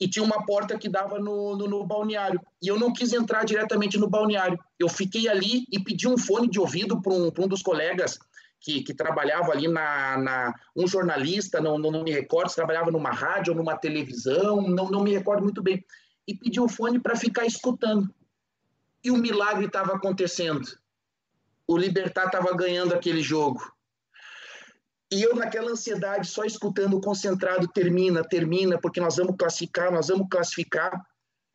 E tinha uma porta que dava no, no, no, balneário. E eu não quis entrar diretamente no balneário. Eu fiquei ali e pedi um fone de ouvido para um, um dos colegas que, que trabalhava ali na, na, um jornalista, não, não, não, me recordo se trabalhava numa rádio ou numa televisão, não, não me recordo muito bem, e pedi o fone para ficar escutando. E o milagre estava acontecendo. O Libertar estava ganhando aquele jogo. E eu, naquela ansiedade, só escutando, concentrado, termina, termina, porque nós vamos classificar, nós vamos classificar.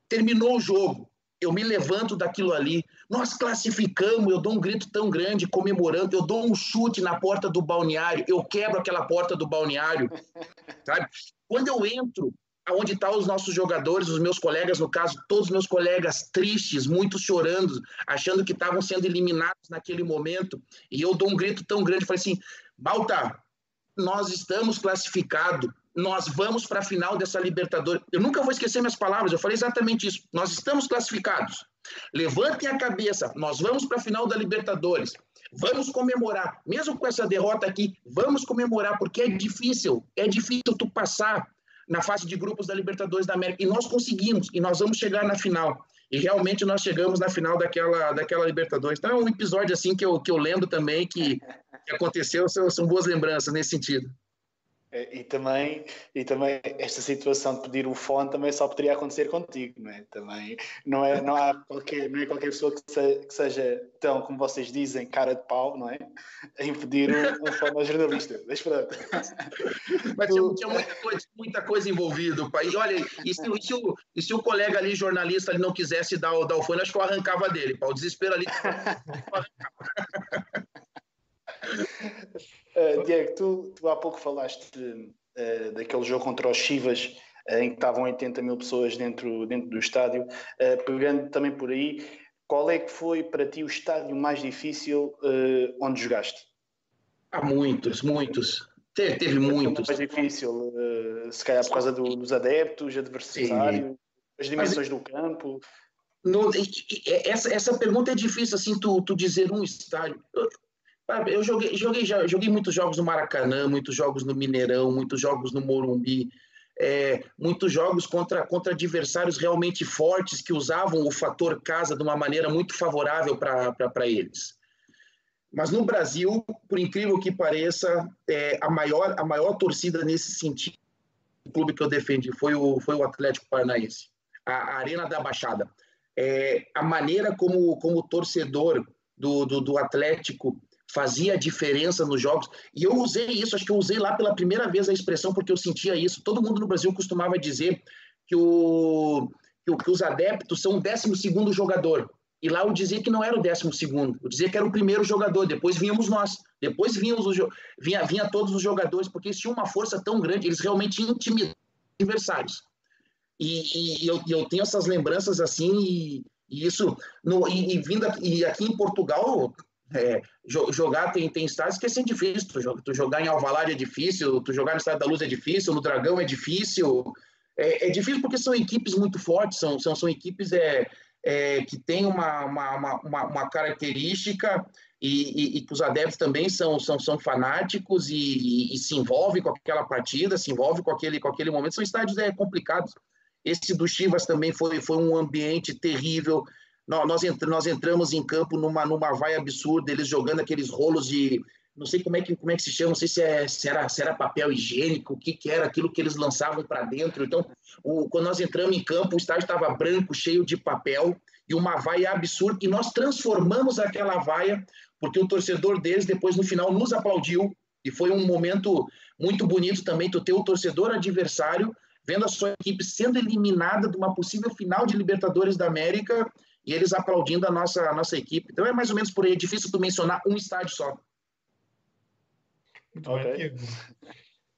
Terminou o jogo eu me levanto daquilo ali, nós classificamos, eu dou um grito tão grande, comemorando, eu dou um chute na porta do balneário, eu quebro aquela porta do balneário, (laughs) sabe? Quando eu entro, aonde estão tá os nossos jogadores, os meus colegas, no caso, todos os meus colegas tristes, muitos chorando, achando que estavam sendo eliminados naquele momento, e eu dou um grito tão grande, falei assim, Balta, nós estamos classificados, nós vamos para a final dessa Libertadores. Eu nunca vou esquecer minhas palavras, eu falei exatamente isso. Nós estamos classificados. Levantem a cabeça, nós vamos para a final da Libertadores. Vamos comemorar, mesmo com essa derrota aqui, vamos comemorar, porque é difícil, é difícil tu passar na fase de grupos da Libertadores da América. E nós conseguimos, e nós vamos chegar na final. E realmente nós chegamos na final daquela, daquela Libertadores. Então é um episódio assim que eu, que eu lembro também que, aconteceu, são, são boas lembranças nesse sentido. É, e também, e também esta situação de pedir o fone também só poderia acontecer contigo, não é? Também não, é, não, há qualquer, não é qualquer pessoa que, se, que seja tão, como vocês dizem, cara de pau, não é? A impedir um, um fone ao jornalista. Deixa para Mas tinha, tinha, muita, coisa, muita coisa envolvida, pai. E olha, e se, e, se o, e se o colega ali, jornalista, ele não quisesse dar, dar o fone, acho que eu arrancava dele, pá. O desespero ali. (laughs) Uh, Diego, tu, tu, há pouco falaste uh, daquele jogo contra os Chivas uh, em que estavam 80 mil pessoas dentro, dentro do estádio. pegando também por aí, qual é que foi para ti o estádio mais difícil onde jogaste? Há muitos, muitos. Teve, teve muitos. mais difícil, se calhar por causa do, dos adeptos, adversário, Sim. as dimensões Mas, do campo. Essa, essa pergunta é difícil, assim, tu, tu dizer um estádio. Eu joguei, joguei, joguei muitos jogos no Maracanã, muitos jogos no Mineirão, muitos jogos no Morumbi, é, muitos jogos contra, contra adversários realmente fortes que usavam o fator casa de uma maneira muito favorável para eles. Mas no Brasil, por incrível que pareça, é, a, maior, a maior torcida nesse sentido, o clube que eu defendi foi o, foi o Atlético Paranaense, a Arena da Baixada. É, a maneira como, como o torcedor do, do, do Atlético fazia diferença nos jogos. E eu usei isso, acho que eu usei lá pela primeira vez a expressão porque eu sentia isso. Todo mundo no Brasil costumava dizer que, o, que, os adeptos são o 12 jogador. E lá eu dizia que não era o 12, eu dizia que era o primeiro jogador. Depois vínhamos nós, depois vínhamos os, vinha, vinha todos os jogadores, porque eles tinham uma força tão grande, eles realmente intimidavam adversários. E, e eu, eu, tenho essas lembranças assim, e, e isso, no, e, e, vindo e aqui em Portugal, é, jogar tem, tem estádios que é assim difícil. Tu, tu, jogar em Alvalade é difícil, tu jogar no Estádio da Luz é difícil, no Dragão é difícil. É, é difícil porque são equipes muito fortes, são, são, são equipes é, é, que têm uma, uma, uma, uma característica e, e, e, que os adeptos também são, são, são fanáticos e, e, se envolvem com aquela partida, se envolvem com aquele, com aquele momento. São estádios é, complicados. Esse do Chivas também foi, foi um ambiente terrível nós, nós entramos em campo numa, numa vaia absurda, eles jogando aqueles rolos de. Não sei como é que, como é que se chama, não sei se, é, se, era, se era papel higiênico, o que, que era aquilo que eles lançavam para dentro. Então, o, quando nós entramos em campo, o estádio estava branco, cheio de papel, e uma vaia absurda, e nós transformamos aquela vaia, porque o torcedor deles, depois no final, nos aplaudiu, e foi um momento muito bonito também, tu ter o torcedor adversário vendo a sua equipe sendo eliminada de uma possível final de Libertadores da América e eles aplaudindo a nossa, a nossa equipe. Então é mais ou menos por aí, é difícil tu mencionar um estádio só. Muito okay. bem, Diego.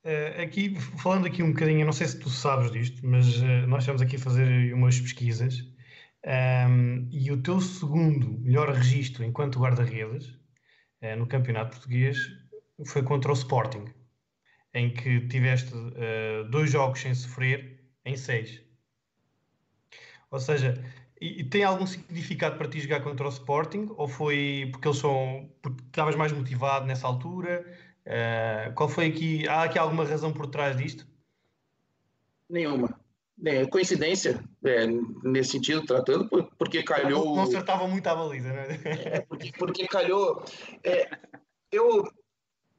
Uh, aqui, falando aqui um bocadinho, não sei se tu sabes disto, mas uh, nós estamos aqui a fazer umas pesquisas um, e o teu segundo melhor registro enquanto guarda-redes uh, no campeonato português foi contra o Sporting, em que tiveste uh, dois jogos sem sofrer em seis. Ou seja, e, tem algum significado para ti jogar contra o Sporting? Ou foi porque eles são. porque estavas mais motivado nessa altura? Uh, qual foi aqui. Há aqui alguma razão por trás disto? Nenhuma. É, coincidência, é, nesse sentido, tratando, porque calhou. Não, não acertava muito a baliza, né? É, porque, porque calhou. É, eu,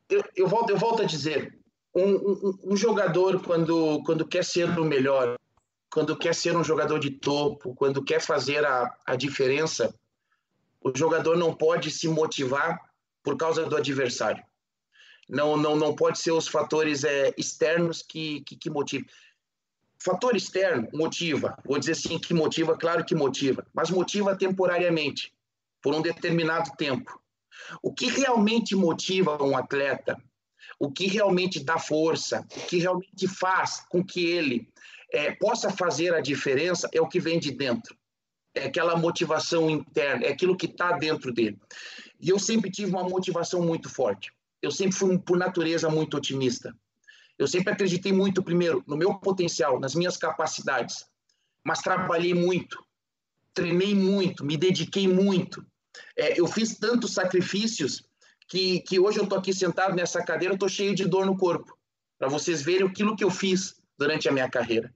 eu, eu, volto, eu volto a dizer: um, um, um jogador, quando, quando quer ser o melhor, quando quer ser um jogador de topo, quando quer fazer a, a diferença, o jogador não pode se motivar por causa do adversário. Não, não, não pode ser os fatores é, externos que, que, que motivem. Fator externo motiva, vou dizer assim, que motiva, claro que motiva, mas motiva temporariamente, por um determinado tempo. O que realmente motiva um atleta, o que realmente dá força, o que realmente faz com que ele é, possa fazer a diferença é o que vem de dentro. É aquela motivação interna, é aquilo que está dentro dele. E eu sempre tive uma motivação muito forte. Eu sempre fui, por natureza, muito otimista. Eu sempre acreditei muito, primeiro, no meu potencial, nas minhas capacidades, mas trabalhei muito, treinei muito, me dediquei muito. É, eu fiz tantos sacrifícios que, que hoje eu estou aqui sentado nessa cadeira, estou cheio de dor no corpo, para vocês verem aquilo que eu fiz durante a minha carreira.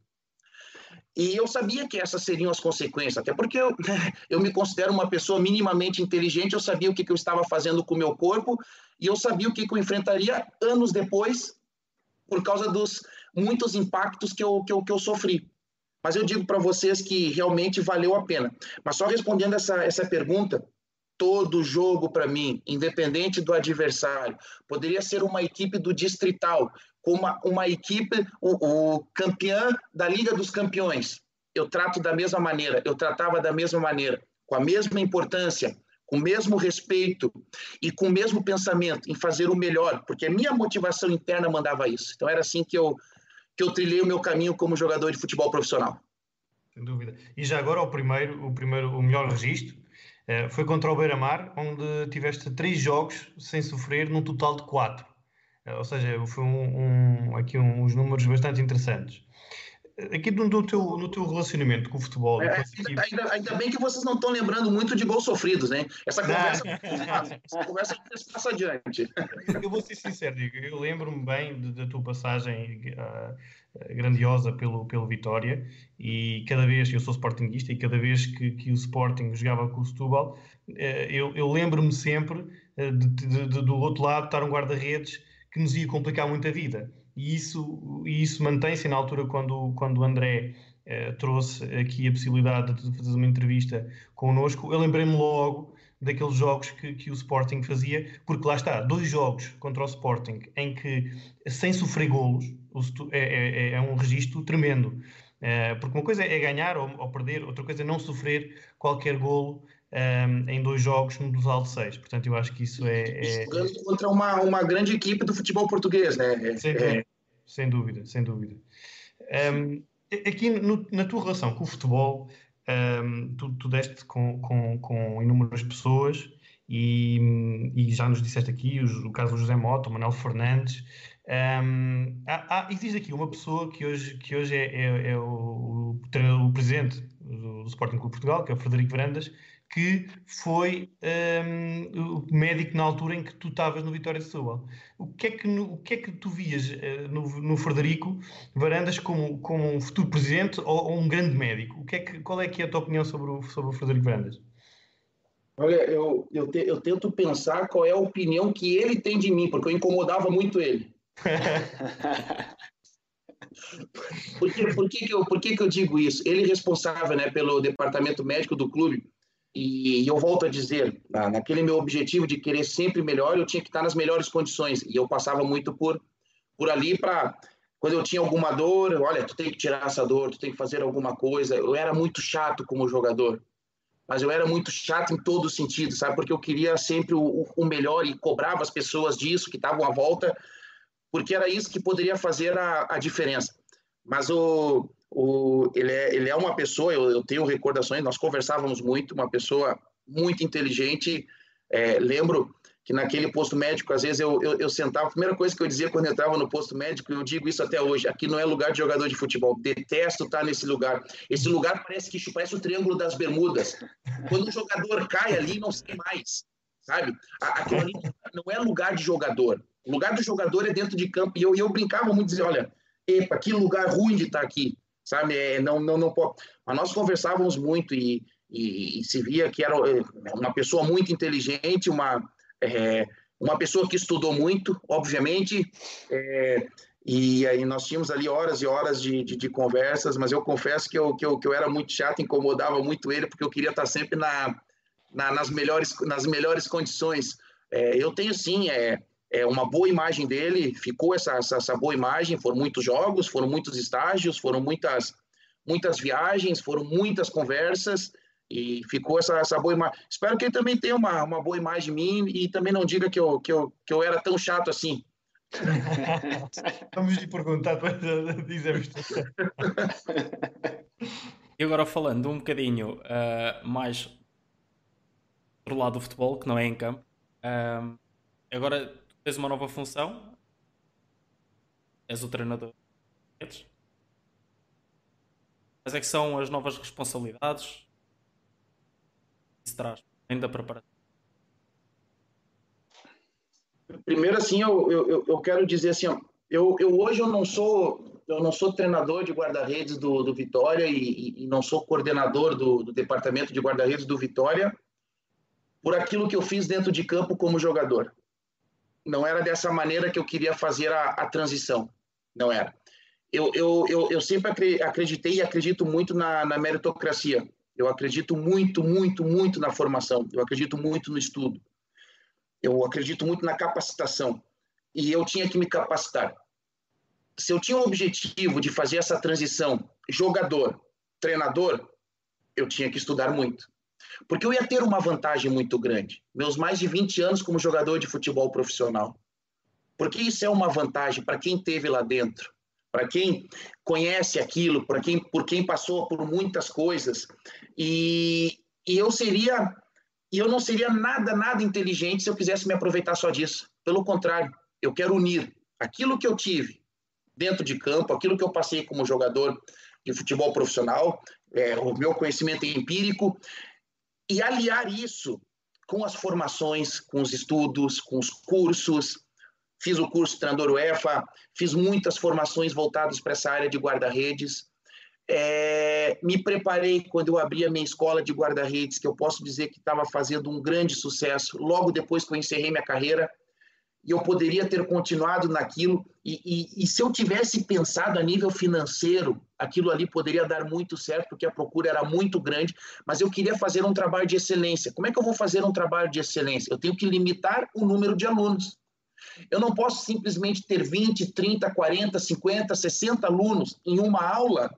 E eu sabia que essas seriam as consequências, até porque eu, (laughs) eu me considero uma pessoa minimamente inteligente, eu sabia o que, que eu estava fazendo com o meu corpo e eu sabia o que, que eu enfrentaria anos depois, por causa dos muitos impactos que eu, que eu, que eu sofri. Mas eu digo para vocês que realmente valeu a pena. Mas só respondendo essa, essa pergunta, todo jogo para mim, independente do adversário, poderia ser uma equipe do distrital, com uma, uma equipe, o, o campeão da Liga dos Campeões. Eu trato da mesma maneira, eu tratava da mesma maneira, com a mesma importância, com o mesmo respeito e com o mesmo pensamento em fazer o melhor, porque a minha motivação interna mandava isso. Então era assim que eu que eu trilhei o meu caminho como jogador de futebol profissional. Sem dúvida. E já agora o primeiro, o primeiro, o melhor registro eh, foi contra o Beira-Mar, onde tiveste três jogos sem sofrer, num total de quatro. Eh, ou seja, foi um, um, aqui uns números bastante interessantes. Eh, aqui no, no, teu, no teu relacionamento com o futebol. É, ainda, ainda, ainda, bem que vocês não estão lembrando muito de gols sofridos, né? Essa conversa, essa conversa passa adiante. Eu vou ser sincero, Diego, eu lembro-me bem da tua passagem uh, grandiosa pelo, pelo Vitória e cada vez, eu sou sportinguista, e cada vez que, que o Sporting jogava com o Setúbal, uh, eu, eu lembro-me sempre uh, de, de, de, do outro lado estar um guarda-redes que nos ia complicar muito a vida. E isso, isso mantém-se na altura quando, quando o André eh, trouxe aqui a possibilidade de fazer uma entrevista connosco. Eu lembrei-me logo daqueles jogos que, que o Sporting fazia, porque lá está, dois jogos contra o Sporting em que, sem sofrer golos, é, é, é, é um registro tremendo. Uh, porque uma coisa é ganhar ou, ou, perder, outra coisa é não sofrer qualquer golo um, em dois jogos no total de seis. Portanto, eu acho que isso é. é... Jogando contra uma, uma grande equipe do futebol português, né? Sem, é... sem dúvida, sem dúvida. Um, aqui no, na tua relação com o futebol, um, tu, tu deste com, com, com inúmeras pessoas e, e, já nos disseste aqui os, o caso do José Mota, o Manuel Fernandes. Um, há, há, existe aqui uma pessoa que hoje, que hoje é, é, é o, o, o, presidente do, do Sporting Clube Portugal, que é o Frederico Varandas, que foi um, o médico na altura em que tu estavas no Vitória de Setúbal. O que é que, o que, é que tu vias uh, no, no, Frederico Varandas como, como um futuro presidente ou, ou, um grande médico? O que é que, qual é que é a tua opinião sobre o, sobre o Frederico Varandas? Olha, eu, eu, te, eu tento pensar qual é a opinião que ele tem de mim, porque eu incomodava muito ele. (laughs) por, que, por, que, que, eu, por que, que eu digo isso? Ele é responsável né, pelo departamento médico do clube e eu volto a dizer, naquele meu objetivo de querer sempre melhor, eu tinha que estar nas melhores condições. E eu passava muito por, por ali para. Quando eu tinha alguma dor, olha, tu tem que tirar essa dor, tu tem que fazer alguma coisa. Eu era muito chato como jogador, mas eu era muito chato em todo sentido, sabe? Porque eu queria sempre o, o melhor e cobrava as pessoas disso, que estavam à volta, porque era isso que poderia fazer a, a diferença. Mas o, o, ele, é, ele é uma pessoa, eu, eu tenho recordações, nós conversávamos muito, uma pessoa muito inteligente. É, lembro que naquele posto médico, às vezes eu, eu, eu, sentava, a primeira coisa que eu dizia quando eu entrava no posto médico, eu digo isso até hoje, aqui não é lugar de jogador de futebol, detesto estar nesse lugar. Esse lugar parece que parece o Triângulo das Bermudas. Quando um jogador cai ali, não sei mais, sabe? Aquilo ali não é lugar de jogador. O lugar do jogador é dentro de campo. E eu, eu brincava muito, dizia, olha, epa, que lugar ruim de estar aqui, sabe? É, não, não, não pode. Mas nós conversávamos muito e, e, e se via que era é, uma pessoa muito inteligente, uma é, uma pessoa que estudou muito, obviamente, é, e aí nós tínhamos ali horas e horas de, de, de, conversas, mas eu confesso que eu, que, eu, que eu era muito chato, incomodava muito ele, porque eu queria estar sempre na, na nas, melhores, nas melhores condições. Eu tenho sim é, é uma boa imagem dele, ficou essa, essa, essa, boa imagem, foram muitos jogos, foram muitos estágios, foram muitas, muitas viagens, foram muitas conversas, e ficou essa, essa boa imagem. Espero que ele também tenha uma, uma boa imagem de mim e também não diga que eu, que eu, que eu era tão chato assim. (laughs) Vamos lhe perguntar para dizermos. E agora falando um bocadinho uh, mais do lado do futebol, que não é em campo, uh, agora tens uma nova função, és o treinador. Quais é que são as novas responsabilidades? se traz ainda preparação? Primeiro, assim, eu, eu, eu quero dizer assim, ó, eu, eu hoje eu não sou eu não sou treinador de guarda-redes do, do Vitória e, e, não sou coordenador do, do departamento de guarda-redes do Vitória por aquilo que eu fiz dentro de campo como jogador. Não era dessa maneira que eu queria fazer a, a transição. Não era. Eu, eu, eu, eu sempre acreditei e acredito muito na, na meritocracia. Eu acredito muito, muito, muito na formação. Eu acredito muito no estudo. Eu acredito muito na capacitação. E eu tinha que me capacitar. Se eu tinha o objetivo de fazer essa transição jogador, treinador, eu tinha que estudar muito. Porque eu ia ter uma vantagem muito grande. Meus mais de 20 anos como jogador de futebol profissional. Porque isso é uma vantagem para quem teve lá dentro para quem conhece aquilo, para quem por quem passou por muitas coisas e, e eu seria e eu não seria nada nada inteligente se eu quisesse me aproveitar só disso. Pelo contrário, eu quero unir aquilo que eu tive dentro de campo, aquilo que eu passei como jogador de futebol profissional, é, o meu conhecimento empírico e aliar isso com as formações, com os estudos, com os cursos, fiz o curso treinador UEFA, fiz muitas formações voltadas para essa área de guarda-redes. É, me preparei quando eu abri a minha escola de guarda-redes, que eu posso dizer que estava fazendo um grande sucesso, logo depois que eu encerrei minha carreira, e eu poderia ter continuado naquilo, e, e, e se eu tivesse pensado a nível financeiro, aquilo ali poderia dar muito certo, porque a procura era muito grande, mas eu queria fazer um trabalho de excelência. Como é que eu vou fazer um trabalho de excelência? Eu tenho que limitar o número de alunos. Eu não posso simplesmente ter 20, 30, 40, 50, 60 alunos em uma aula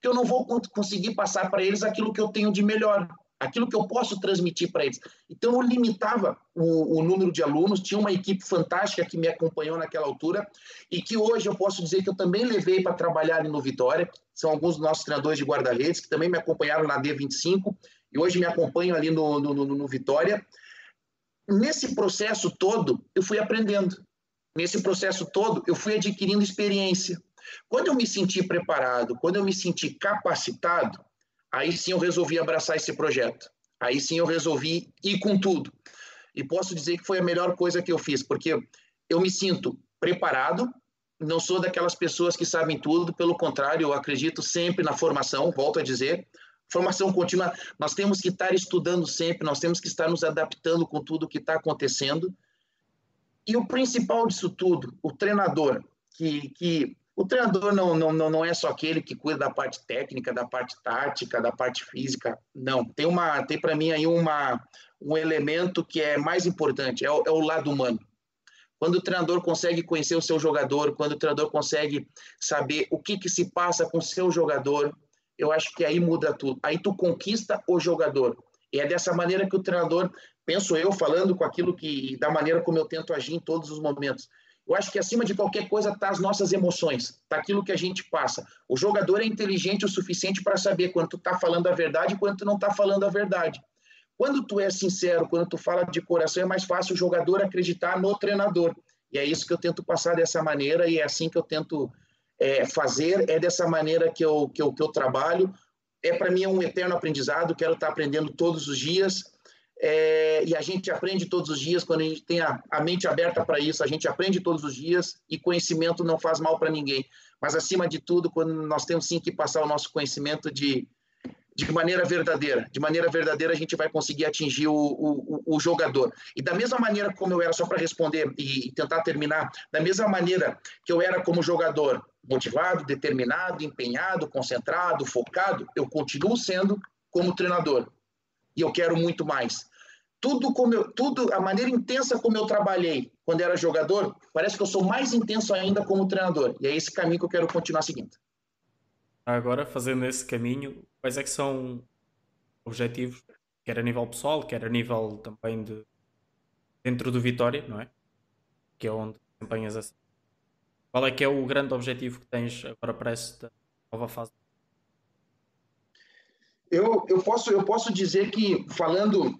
que eu não vou conseguir passar para eles aquilo que eu tenho de melhor, aquilo que eu posso transmitir para eles. Então, eu limitava o, o, número de alunos, tinha uma equipe fantástica que me acompanhou naquela altura e que hoje eu posso dizer que eu também levei para trabalhar no Vitória. São alguns dos nossos treinadores de guarda-redes que também me acompanharam na D25 e hoje me acompanham ali no, no, no, no Vitória nesse processo todo, eu fui aprendendo. Nesse processo todo, eu fui adquirindo experiência. Quando eu me senti preparado, quando eu me senti capacitado, aí sim eu resolvi abraçar esse projeto. Aí sim eu resolvi ir com tudo. E posso dizer que foi a melhor coisa que eu fiz, porque eu me sinto preparado, não sou daquelas pessoas que sabem tudo, pelo contrário, eu acredito sempre na formação, volto a dizer, Formação contínua, nós temos que estar estudando sempre, nós temos que estar nos adaptando com tudo o que está acontecendo. E o principal disso tudo, o treinador, que, que o treinador não, não, não é só aquele que cuida da parte técnica, da parte tática, da parte física. Não, tem uma tem para mim aí uma, um elemento que é mais importante, é o, é o lado humano. Quando o treinador consegue conhecer o seu jogador, quando o treinador consegue saber o que, que se passa com o seu jogador, eu acho que aí muda tudo. Aí tu conquista o jogador. E é dessa maneira que o treinador, penso eu, falando com aquilo que, da maneira como eu tento agir em todos os momentos. Eu acho que acima de qualquer coisa está as nossas emoções, está aquilo que a gente passa. O jogador é inteligente o suficiente para saber quando tu está falando a verdade e quando tu não está falando a verdade. Quando tu é sincero, quando tu fala de coração, é mais fácil o jogador acreditar no treinador. E é isso que eu tento passar dessa maneira e é assim que eu tento é, fazer, é dessa maneira que eu, que eu, que eu trabalho. É para mim é um eterno aprendizado, quero estar aprendendo todos os dias. É, e a gente aprende todos os dias, quando a gente tem a, a mente aberta para isso, a gente aprende todos os dias e conhecimento não faz mal para ninguém. Mas, acima de tudo, quando nós temos sim que passar o nosso conhecimento de, de maneira verdadeira. De maneira verdadeira, a gente vai conseguir atingir o, o, o jogador. E da mesma maneira como eu era, só para responder e, tentar terminar, da mesma maneira que eu era como jogador, motivado, determinado, empenhado, concentrado, focado, eu continuo sendo como treinador. E eu quero muito mais. Tudo como eu, tudo a maneira intensa como eu trabalhei quando era jogador, parece que eu sou mais intenso ainda como treinador. E é esse caminho que eu quero continuar seguindo. Agora, fazendo esse caminho, quais é que são objetivos, quer a nível pessoal, quer a nível também de dentro do Vitória, não é? Que é onde desempenhas essa. Qual é que é o grande objetivo que tens agora para esta nova fase? Eu, eu, posso, eu posso dizer que, falando,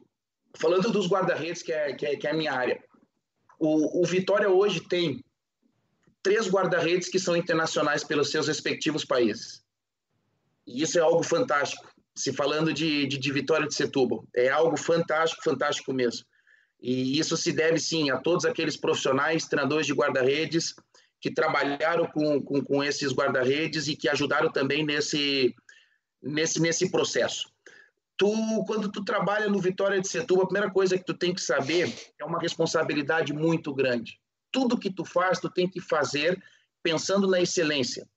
falando dos guarda-redes, que é, que, é, que é a minha área, o, o Vitória hoje tem três guarda-redes que são internacionais pelos seus respectivos países. E isso é algo fantástico. Se falando de, de, de Vitória de Setúbal, é algo fantástico, fantástico mesmo. E isso se deve, sim, a todos aqueles profissionais, treinadores de guarda-redes, que trabalharam com, com, com esses guarda-redes e que ajudaram também nesse, nesse, nesse processo. Tu, quando tu trabalha no Vitória de Setúbal, a primeira coisa que tu tem que saber é uma responsabilidade muito grande. Tudo que tu faz, tu tem que fazer pensando na excelência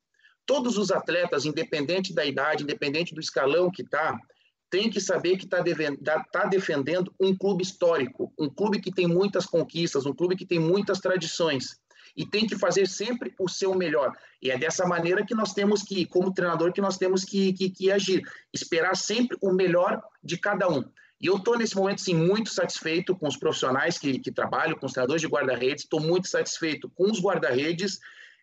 todos os atletas, independente da idade, independente do escalão que está, tem que saber que está tá defendendo um clube histórico, um clube que tem muitas conquistas, um clube que tem muitas tradições. E tem que fazer sempre o seu melhor. E é dessa maneira que nós temos que, como treinador, que nós temos que, que, que agir. Esperar sempre o melhor de cada um. E eu estou, nesse momento, sim, muito satisfeito com os profissionais que, que trabalham, com os treinadores de guarda-redes, estou muito satisfeito com os guarda-redes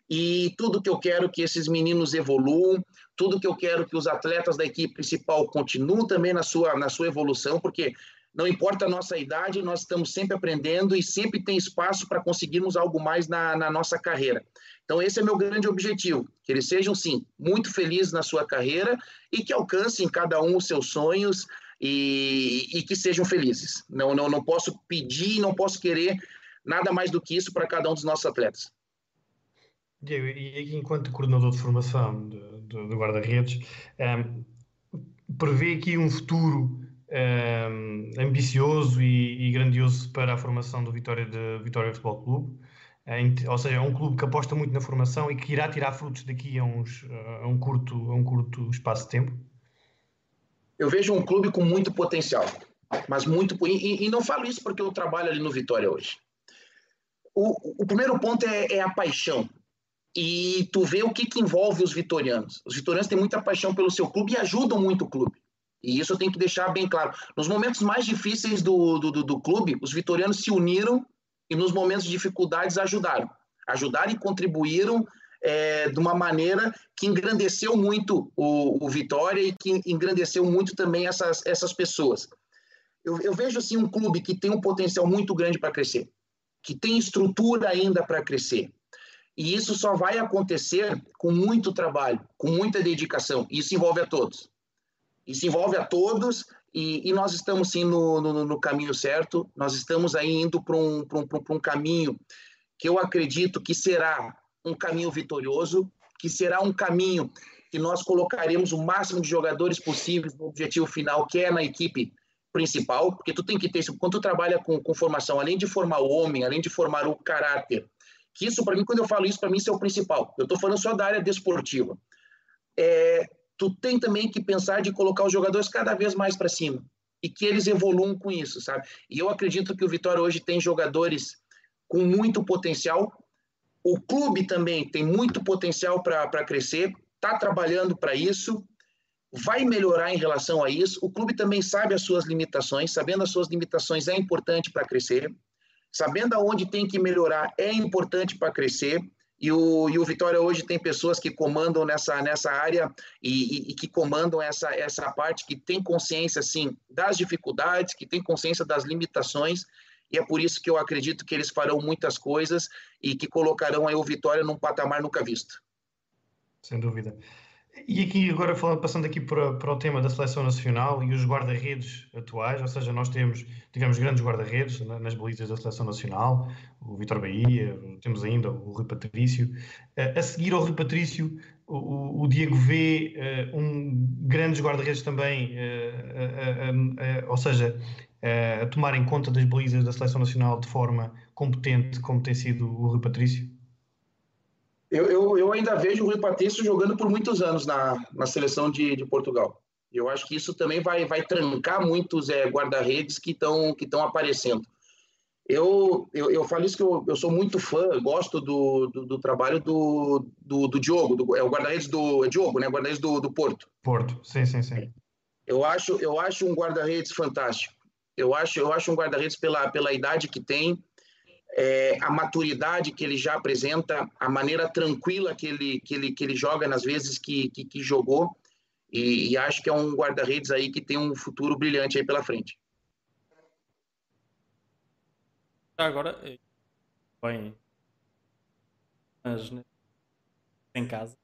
e tudo que eu quero que esses meninos evoluam, tudo que eu quero que os atletas da equipe principal continuem também na sua, na sua evolução, porque não importa a nossa idade, nós estamos sempre aprendendo e sempre tem espaço para conseguirmos algo mais na, na nossa carreira. Então, esse é meu grande objetivo: que eles sejam, sim, muito felizes na sua carreira e que alcancem cada um os seus sonhos e, e que sejam felizes. Não, não, não posso pedir, não posso querer nada mais do que isso para cada um dos nossos atletas. Diego, e enquanto coordenador de formação do guarda-redes, um, ehm, prevê aqui um futuro um, ehm, ambicioso e, e, grandioso para a formação do Vitória de Vitória Futebol Clube, ou seja, é um clube que aposta muito na formação e que irá tirar frutos daqui a, uns, a, um, curto, a um curto espaço de tempo? Eu vejo um clube com muito potencial, mas muito e, e não falo isso porque eu trabalho ali no Vitória hoje. O, o primeiro ponto é, é a paixão e tu vê o que, que envolve os vitorianos. Os vitorianos têm muita paixão pelo seu clube e ajudam muito o clube. E isso eu tenho que deixar bem claro. Nos momentos mais difíceis do, do, do clube, os vitorianos se uniram e nos momentos de dificuldades ajudaram. Ajudaram e contribuíram é, de uma maneira que engrandeceu muito o, o, Vitória e que engrandeceu muito também essas, essas pessoas. Eu, eu vejo assim um clube que tem um potencial muito grande para crescer, que tem estrutura ainda para crescer, e isso só vai acontecer com muito trabalho, com muita dedicação. Isso envolve a todos. Isso envolve a todos e, e nós estamos sim no, no, no, caminho certo. Nós estamos aí indo para um, um, um caminho que eu acredito que será um caminho vitorioso, que será um caminho que nós colocaremos o máximo de jogadores possíveis no objetivo final, que é na equipe principal, porque tu tem que ter, quando tu trabalha com, com formação, além de formar o homem, além de formar o caráter, que isso, para mim, quando eu falo isso, para mim, isso é o principal. Eu estou falando só da área desportiva. É, tu tem também que pensar de colocar os jogadores cada vez mais para cima e que eles evoluam com isso, sabe? E eu acredito que o Vitória hoje tem jogadores com muito potencial. O clube também tem muito potencial para crescer, está trabalhando para isso, vai melhorar em relação a isso. O clube também sabe as suas limitações, sabendo as suas limitações é importante para crescer sabendo aonde tem que melhorar é importante para crescer. E o, e o Vitória hoje tem pessoas que comandam nessa, nessa área e, e, e, que comandam essa, essa parte, que tem consciência, assim, das dificuldades, que tem consciência das limitações, e é por isso que eu acredito que eles farão muitas coisas e que colocarão aí o Vitória num patamar nunca visto. Sem dúvida. E aqui, agora falando, passando aqui para, para o tema da seleção nacional e os guarda-redes atuais, ou seja, nós temos, tivemos grandes guarda-redes nas balizas da seleção nacional, o Vitor Bahia, temos ainda o Rui Patrício. A seguir ao Rui Patrício, o, o Diego vê uh, um, grandes guarda-redes também, uh, uh, ou seja, a tomarem conta das balizas da seleção nacional de forma competente, como tem sido o Rui Patrício? Eu, eu, eu, ainda vejo o Rui Patrício jogando por muitos anos na, na seleção de, de Portugal. Eu acho que isso também vai, vai trancar muitos é, guarda-redes que estão que aparecendo. Eu, eu, eu falo isso que eu, eu sou muito fã, gosto do, do, do trabalho do, do, do Diogo, do, é o guarda-redes do é Diogo, né? Guarda-redes do, do Porto. Porto, sim, sim, sim. Eu acho, eu acho um guarda-redes fantástico. Eu acho, eu acho um guarda-redes pela, pela idade que tem, é, a maturidade que ele já apresenta, a maneira tranquila que ele, que ele, que ele joga nas vezes que, que, que jogou. E, e, acho que é um guarda-redes aí que tem um futuro brilhante aí pela frente. Agora, bem, mas né, em casa,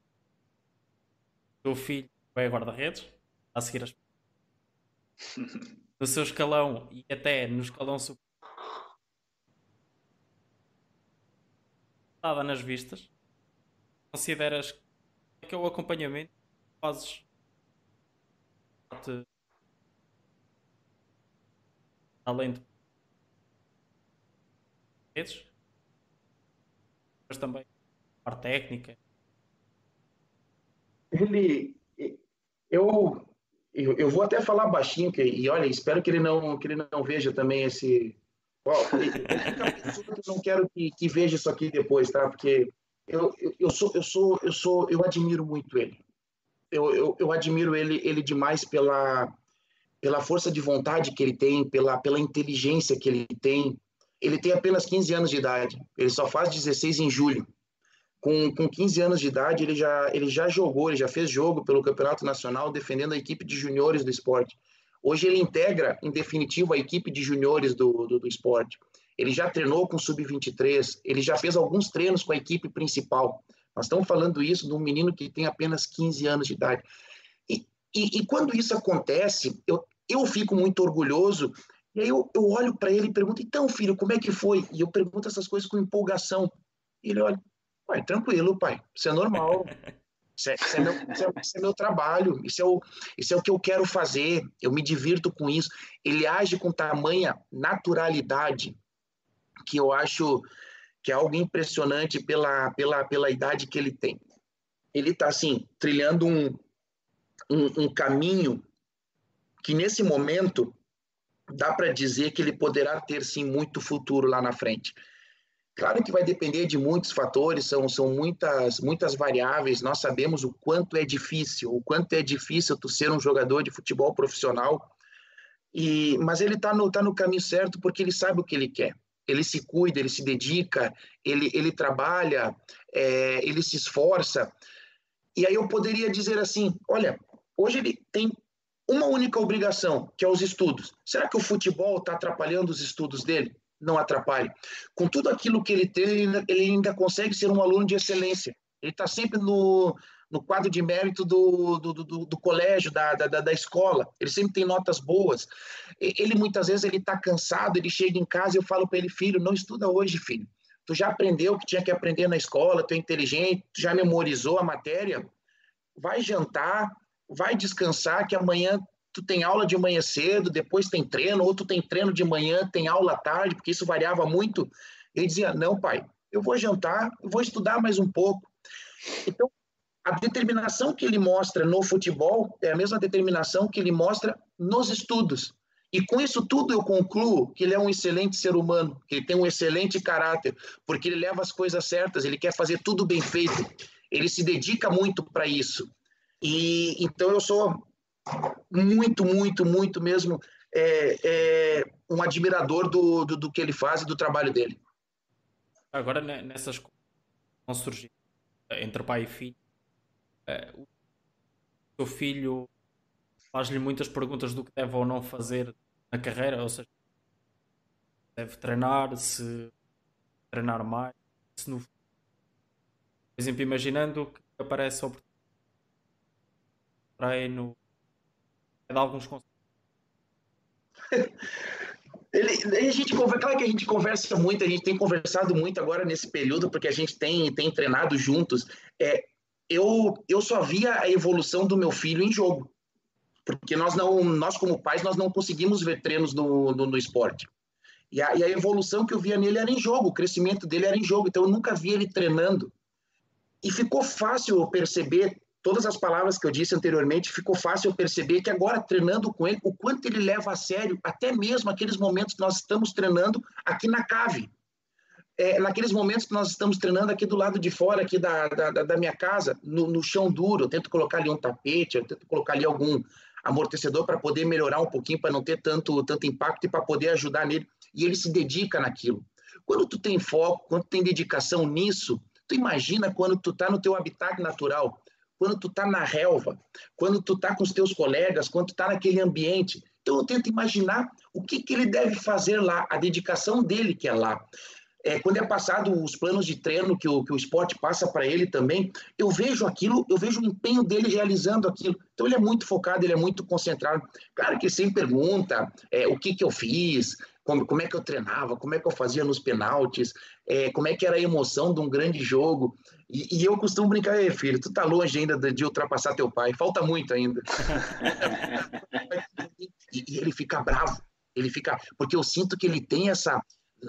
o filho vai a guarda-redes, a seguir as (laughs) no seu escalão e até no escalão superior dada nas vistas? Consideras que é o acompanhamento fazes além de redes, mas também a parte técnica? Ele, eu, eu, eu vou até falar baixinho que, e olha, espero que ele não que ele não veja também esse eu não quero que, que, veja isso aqui depois, tá? Porque eu, eu, eu, sou, eu sou, eu sou, eu admiro muito ele. Eu, eu, eu admiro ele, ele demais pela, pela força de vontade que ele tem, pela, pela inteligência que ele tem. Ele tem apenas 15 anos de idade. Ele só faz 16 em julho. Com, com 15 anos de idade, ele já, ele já jogou, ele já fez jogo pelo Campeonato Nacional defendendo a equipe de juniores do esporte. Hoje ele integra, em definitivo, a equipe de juniores do, do, do esporte. Ele já treinou com sub-23, ele já fez alguns treinos com a equipe principal. Nós estamos falando isso de um menino que tem apenas 15 anos de idade. E, e, e quando isso acontece, eu, eu fico muito orgulhoso. E aí eu, eu olho para ele e pergunto: então, filho, como é que foi? E eu pergunto essas coisas com empolgação. E ele olha: pai, tranquilo, pai, isso é normal. (laughs) Isso é, isso, é meu, isso, é, isso é, meu, trabalho, isso é, o, isso é o que eu quero fazer, eu me divirto com isso. Ele age com tamanha naturalidade que eu acho que é algo impressionante pela, pela, pela idade que ele tem. Ele está, assim, trilhando um, um, um caminho que, nesse momento, dá para dizer que ele poderá ter, sim, muito futuro lá na frente. Claro que vai depender de muitos fatores, são, são muitas, muitas variáveis. Nós sabemos o quanto é difícil, o quanto é difícil tu ser um jogador de futebol profissional. E, mas ele está no, tá no caminho certo porque ele sabe o que ele quer. Ele se cuida, ele se dedica, ele, ele trabalha, é, ele se esforça. E aí eu poderia dizer assim: olha, hoje ele tem uma única obrigação, que é os estudos. Será que o futebol está atrapalhando os estudos dele? Não atrapalhe. Com tudo aquilo que ele tem, ele ainda consegue ser um aluno de excelência. Ele está sempre no, no quadro de mérito do, do, do, do colégio, da, da, da, escola. Ele sempre tem notas boas. Ele muitas vezes ele está cansado, ele chega em casa e eu falo para ele, filho, não estuda hoje, filho. Tu já aprendeu o que tinha que aprender na escola, tu é inteligente, tu já memorizou a matéria. Vai jantar, vai descansar, que amanhã tu tem aula de manhã cedo, depois tem treino, ou tu tem treino de manhã, tem aula à tarde, porque isso variava muito. Ele dizia: Não, pai, eu vou jantar, eu vou estudar mais um pouco. Então, a determinação que ele mostra no futebol é a mesma determinação que ele mostra nos estudos. E com isso tudo eu concluo que ele é um excelente ser humano, que ele tem um excelente caráter, porque ele leva as coisas certas, ele quer fazer tudo bem feito, ele se dedica muito para isso. E então eu sou muito, muito, muito mesmo é, é um admirador do, do, do, que ele faz e do trabalho dele. Agora, né, nessas vão surgir entre pai e filho. o seu filho faz-lhe muitas perguntas do que deve ou não fazer na carreira, ou seja, deve treinar, se treinar mais, se no por exemplo, imaginando que aparece a oportunidade de treino, de alguns conselhos. (laughs) Ele, a gente, claro que a gente conversa muito, a gente tem conversado muito agora nesse período, porque a gente tem, tem treinado juntos. É, eu, eu só via a evolução do meu filho em jogo, porque nós não, nós como pais, nós não conseguimos ver treinos no, no, no esporte. E a, e a, evolução que eu via nele era em jogo, o crescimento dele era em jogo, então eu nunca vi ele treinando. E ficou fácil perceber todas as palavras que eu disse anteriormente, ficou fácil perceber que agora treinando com ele, o quanto ele leva a sério até mesmo aqueles momentos que nós estamos treinando aqui na cave. É, naqueles momentos que nós estamos treinando aqui do lado de fora aqui da, da, da minha casa, no, no, chão duro, eu tento colocar ali um tapete, eu tento colocar ali algum amortecedor para poder melhorar um pouquinho, para não ter tanto, tanto impacto e para poder ajudar nele e ele se dedica naquilo. Quando tu tem foco, quando tu tem dedicação nisso, tu imagina quando tu está no teu habitat natural, quando tu está na relva, quando tu está com os teus colegas, quando tu está naquele ambiente. Então eu tento imaginar o que, que ele deve fazer lá, a dedicação dele que é lá. É, quando é passado os planos de treino que o, que o esporte passa para ele também, eu vejo aquilo, eu vejo o empenho dele realizando aquilo. Então ele é muito focado, ele é muito concentrado. Claro que sempre pergunta é, o que, que eu fiz, como, como é que eu treinava, como é que eu fazia nos penaltis, é, como é que era a emoção de um grande jogo. E, e eu costumo brincar, Ei, filho, tu tá longe ainda de, de ultrapassar teu pai, falta muito ainda. (laughs) e, e ele fica bravo, ele fica, porque eu sinto que ele tem essa,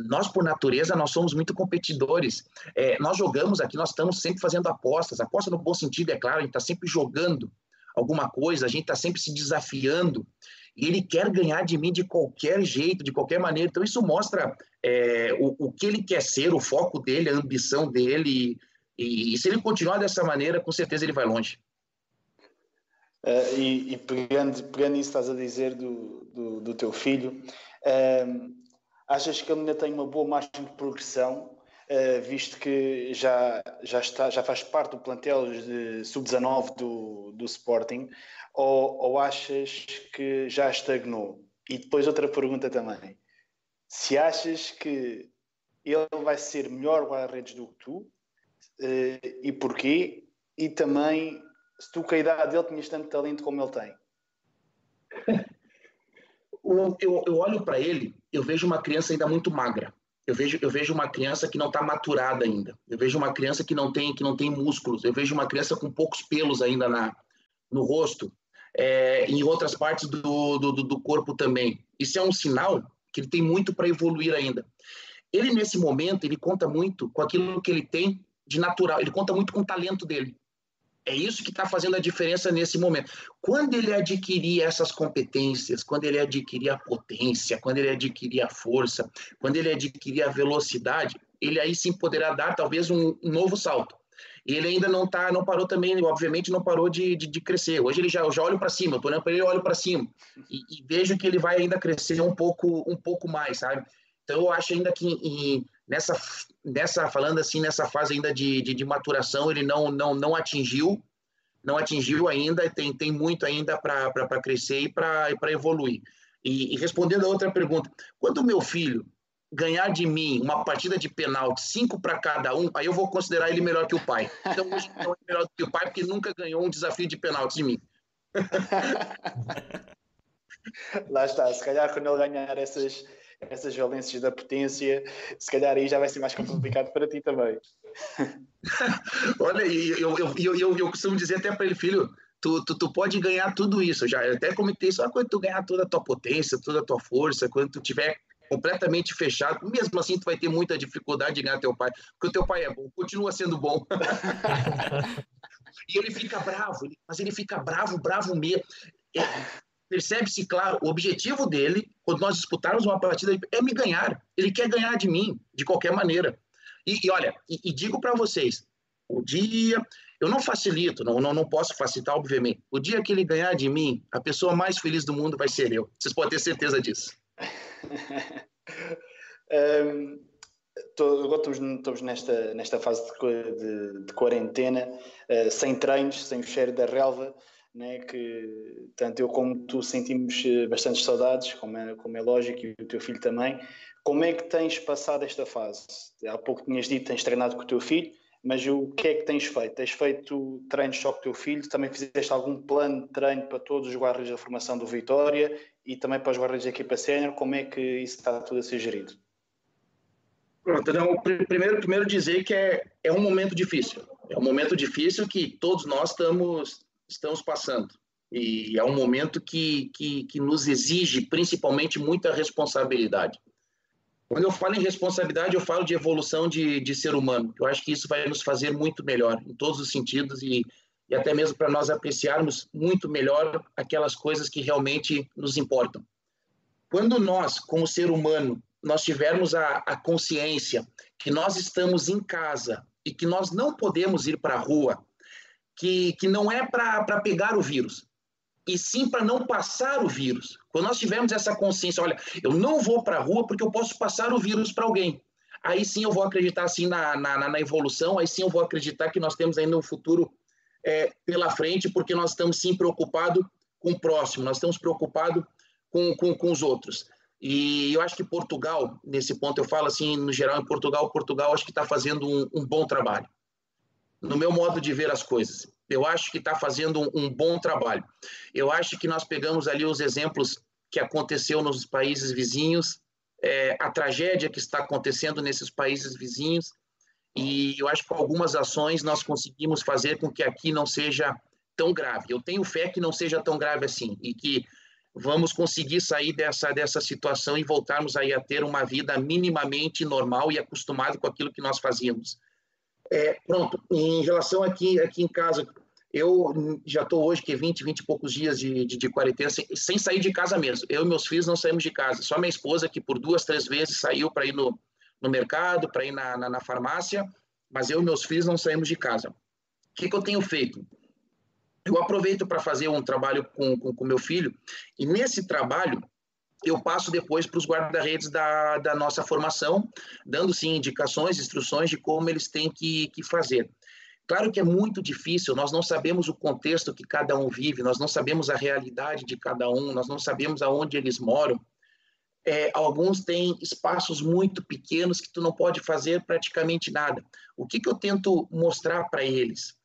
nós, por natureza, nós somos muito competidores. É, nós jogamos aqui, nós estamos sempre fazendo apostas. Aposta no bom sentido, é claro, a gente está sempre jogando alguma coisa, a gente está sempre se desafiando e ele quer ganhar de mim de qualquer jeito, de qualquer maneira. Então, isso mostra é, o, o que ele quer ser, o foco dele, a ambição dele. E, e se ele continuar dessa maneira, com certeza ele vai longe. Uh, e, e, pegando, pegando isso estás a dizer do, do, do teu filho, uh, achas que ele ainda tem uma boa margem de progressão, uh, visto que já, já, está, já faz parte do plantel de sub-19 do, do Sporting, ou, ou achas que já estagnou? E depois outra pergunta também. Se achas que ele vai ser melhor guarda-redes do que tu, uh, e porquê? E também, se tu com a idade dele tinhas tanto talento como ele tem. (laughs) eu, eu olho para ele, eu vejo uma criança ainda muito magra. Eu vejo, eu vejo uma criança que não está maturada ainda. Eu vejo uma criança que não tem que não tem músculos. Eu vejo uma criança com poucos pelos ainda na, no rosto é, em outras partes do, do, do corpo também. Isso é um sinal que ele tem muito para evoluir ainda. Ele, nesse momento, ele conta muito com aquilo que ele tem de natural, ele conta muito com o talento dele. É isso que está fazendo a diferença nesse momento. Quando ele adquirir essas competências, quando ele adquirir a potência, quando ele adquirir a força, quando ele adquirir a velocidade, ele aí sim poderá dar talvez um, novo salto. E ele ainda não tá, não parou também, obviamente não parou de, de, de crescer. Hoje ele já, eu já olho para cima, eu tô olhando para ele, olho para cima e, e, vejo que ele vai ainda crescer um pouco, um pouco mais, sabe? Então eu acho ainda que em, nessa, nessa, falando assim, nessa fase ainda de, de, de maturação, ele não, não, não atingiu, não atingiu ainda, tem, tem muito ainda para crescer e para evoluir. E, e respondendo a outra pergunta, quando o meu filho ganhar de mim uma partida de pênalti, cinco para cada um, aí eu vou considerar ele melhor que o pai. Então hoje não é melhor que o pai, porque nunca ganhou um desafio de pênalti de mim. (laughs) Lá está, se calhar quando ele ganhar essas, essas violências da potência, se calhar aí já vai ser mais complicado para ti também. (laughs) Olha, eu, eu, eu, eu, eu costumo dizer até para ele, filho, Tu, tu, tu, pode ganhar tudo isso. Já até comentei isso, quando tu ganhar toda a tua potência, toda a tua força, quando tu tiver completamente fechado, mesmo assim tu vai ter muita dificuldade de ganhar teu pai, porque o teu pai é bom, continua sendo bom. (laughs) e ele fica bravo, mas ele fica bravo, bravo mesmo. É, Percebe-se, claro, o objetivo dele, quando nós disputarmos uma partida, é me ganhar. Ele quer ganhar de mim, de qualquer maneira. E, e olha, e, e digo para vocês, o dia, eu não facilito, não, não, não posso facilitar, obviamente. O dia que ele ganhar de mim, a pessoa mais feliz do mundo vai ser eu. Vocês podem ter certeza disso. (laughs) um, agora estamos, estamos, nesta, nesta fase de, de, de quarentena, uh, sem treinos, sem o cheiro da relva, né, que tanto eu como tu sentimos eh, bastantes saudades, como é, como é lógico, e o teu filho também. Como é que tens passado esta fase? Há pouco tinhas dito que tens treinado com o teu filho, mas o que é que tens feito? Tens feito treinos só com o teu filho? Também fizeste algum plano de treino para todos os guardas da formação do Vitória e também para os guardas da equipa sénior? Como é que isso está tudo a ser gerido? Pronto, então, primeiro, primeiro dizer que é, é um momento difícil. É um momento difícil que todos nós estamos, estamos passando. E é um momento que, que, que nos exige, principalmente, muita responsabilidade. Quando eu falo em responsabilidade, eu falo de evolução de, de ser humano. Eu acho que isso vai nos fazer muito melhor, em todos os sentidos, e, e até mesmo para nós apreciarmos muito melhor aquelas coisas que realmente nos importam. Quando nós, como ser humano, nós tivermos a, a consciência que nós estamos em casa e que nós não podemos ir para a rua, que, que não é para pegar o vírus, e sim para não passar o vírus. Quando nós tivermos essa consciência, olha, eu não vou para a rua porque eu posso passar o vírus para alguém. Aí sim eu vou acreditar assim na, na, na, evolução, aí sim eu vou acreditar que nós temos ainda um futuro é, pela frente, porque nós estamos sim preocupados com o próximo, nós estamos preocupados com, com, com os outros. E eu acho que Portugal, nesse ponto, eu falo assim, no geral, em Portugal, Portugal acho que está fazendo um, um, bom trabalho. No meu modo de ver as coisas. Eu acho que está fazendo um, um, bom trabalho. Eu acho que nós pegamos ali os exemplos que aconteceu nos países vizinhos, é, a tragédia que está acontecendo nesses países vizinhos, e eu acho que com algumas ações nós conseguimos fazer com que aqui não seja tão grave. Eu tenho fé que não seja tão grave assim, e que vamos conseguir sair dessa, dessa situação e voltarmos aí a ter uma vida minimamente normal e acostumado com aquilo que nós fazíamos. É, pronto, em relação aqui, aqui em casa, eu já estou hoje, que 20, 20 e poucos dias de, de, de quarentena, sem, sem, sair de casa mesmo. Eu e meus filhos não saímos de casa, só minha esposa, que por duas, três vezes saiu para ir no, no mercado, para ir na, na, na, farmácia, mas eu e meus filhos não saímos de casa. O que, que eu tenho feito? eu aproveito para fazer um trabalho com, com, com meu filho, e nesse trabalho eu passo depois para os guarda-redes da, da nossa formação, dando sim indicações, instruções de como eles têm que, que fazer. Claro que é muito difícil, nós não sabemos o contexto que cada um vive, nós não sabemos a realidade de cada um, nós não sabemos aonde eles moram. É, alguns têm espaços muito pequenos que tu não pode fazer praticamente nada. O que, que eu tento mostrar para eles?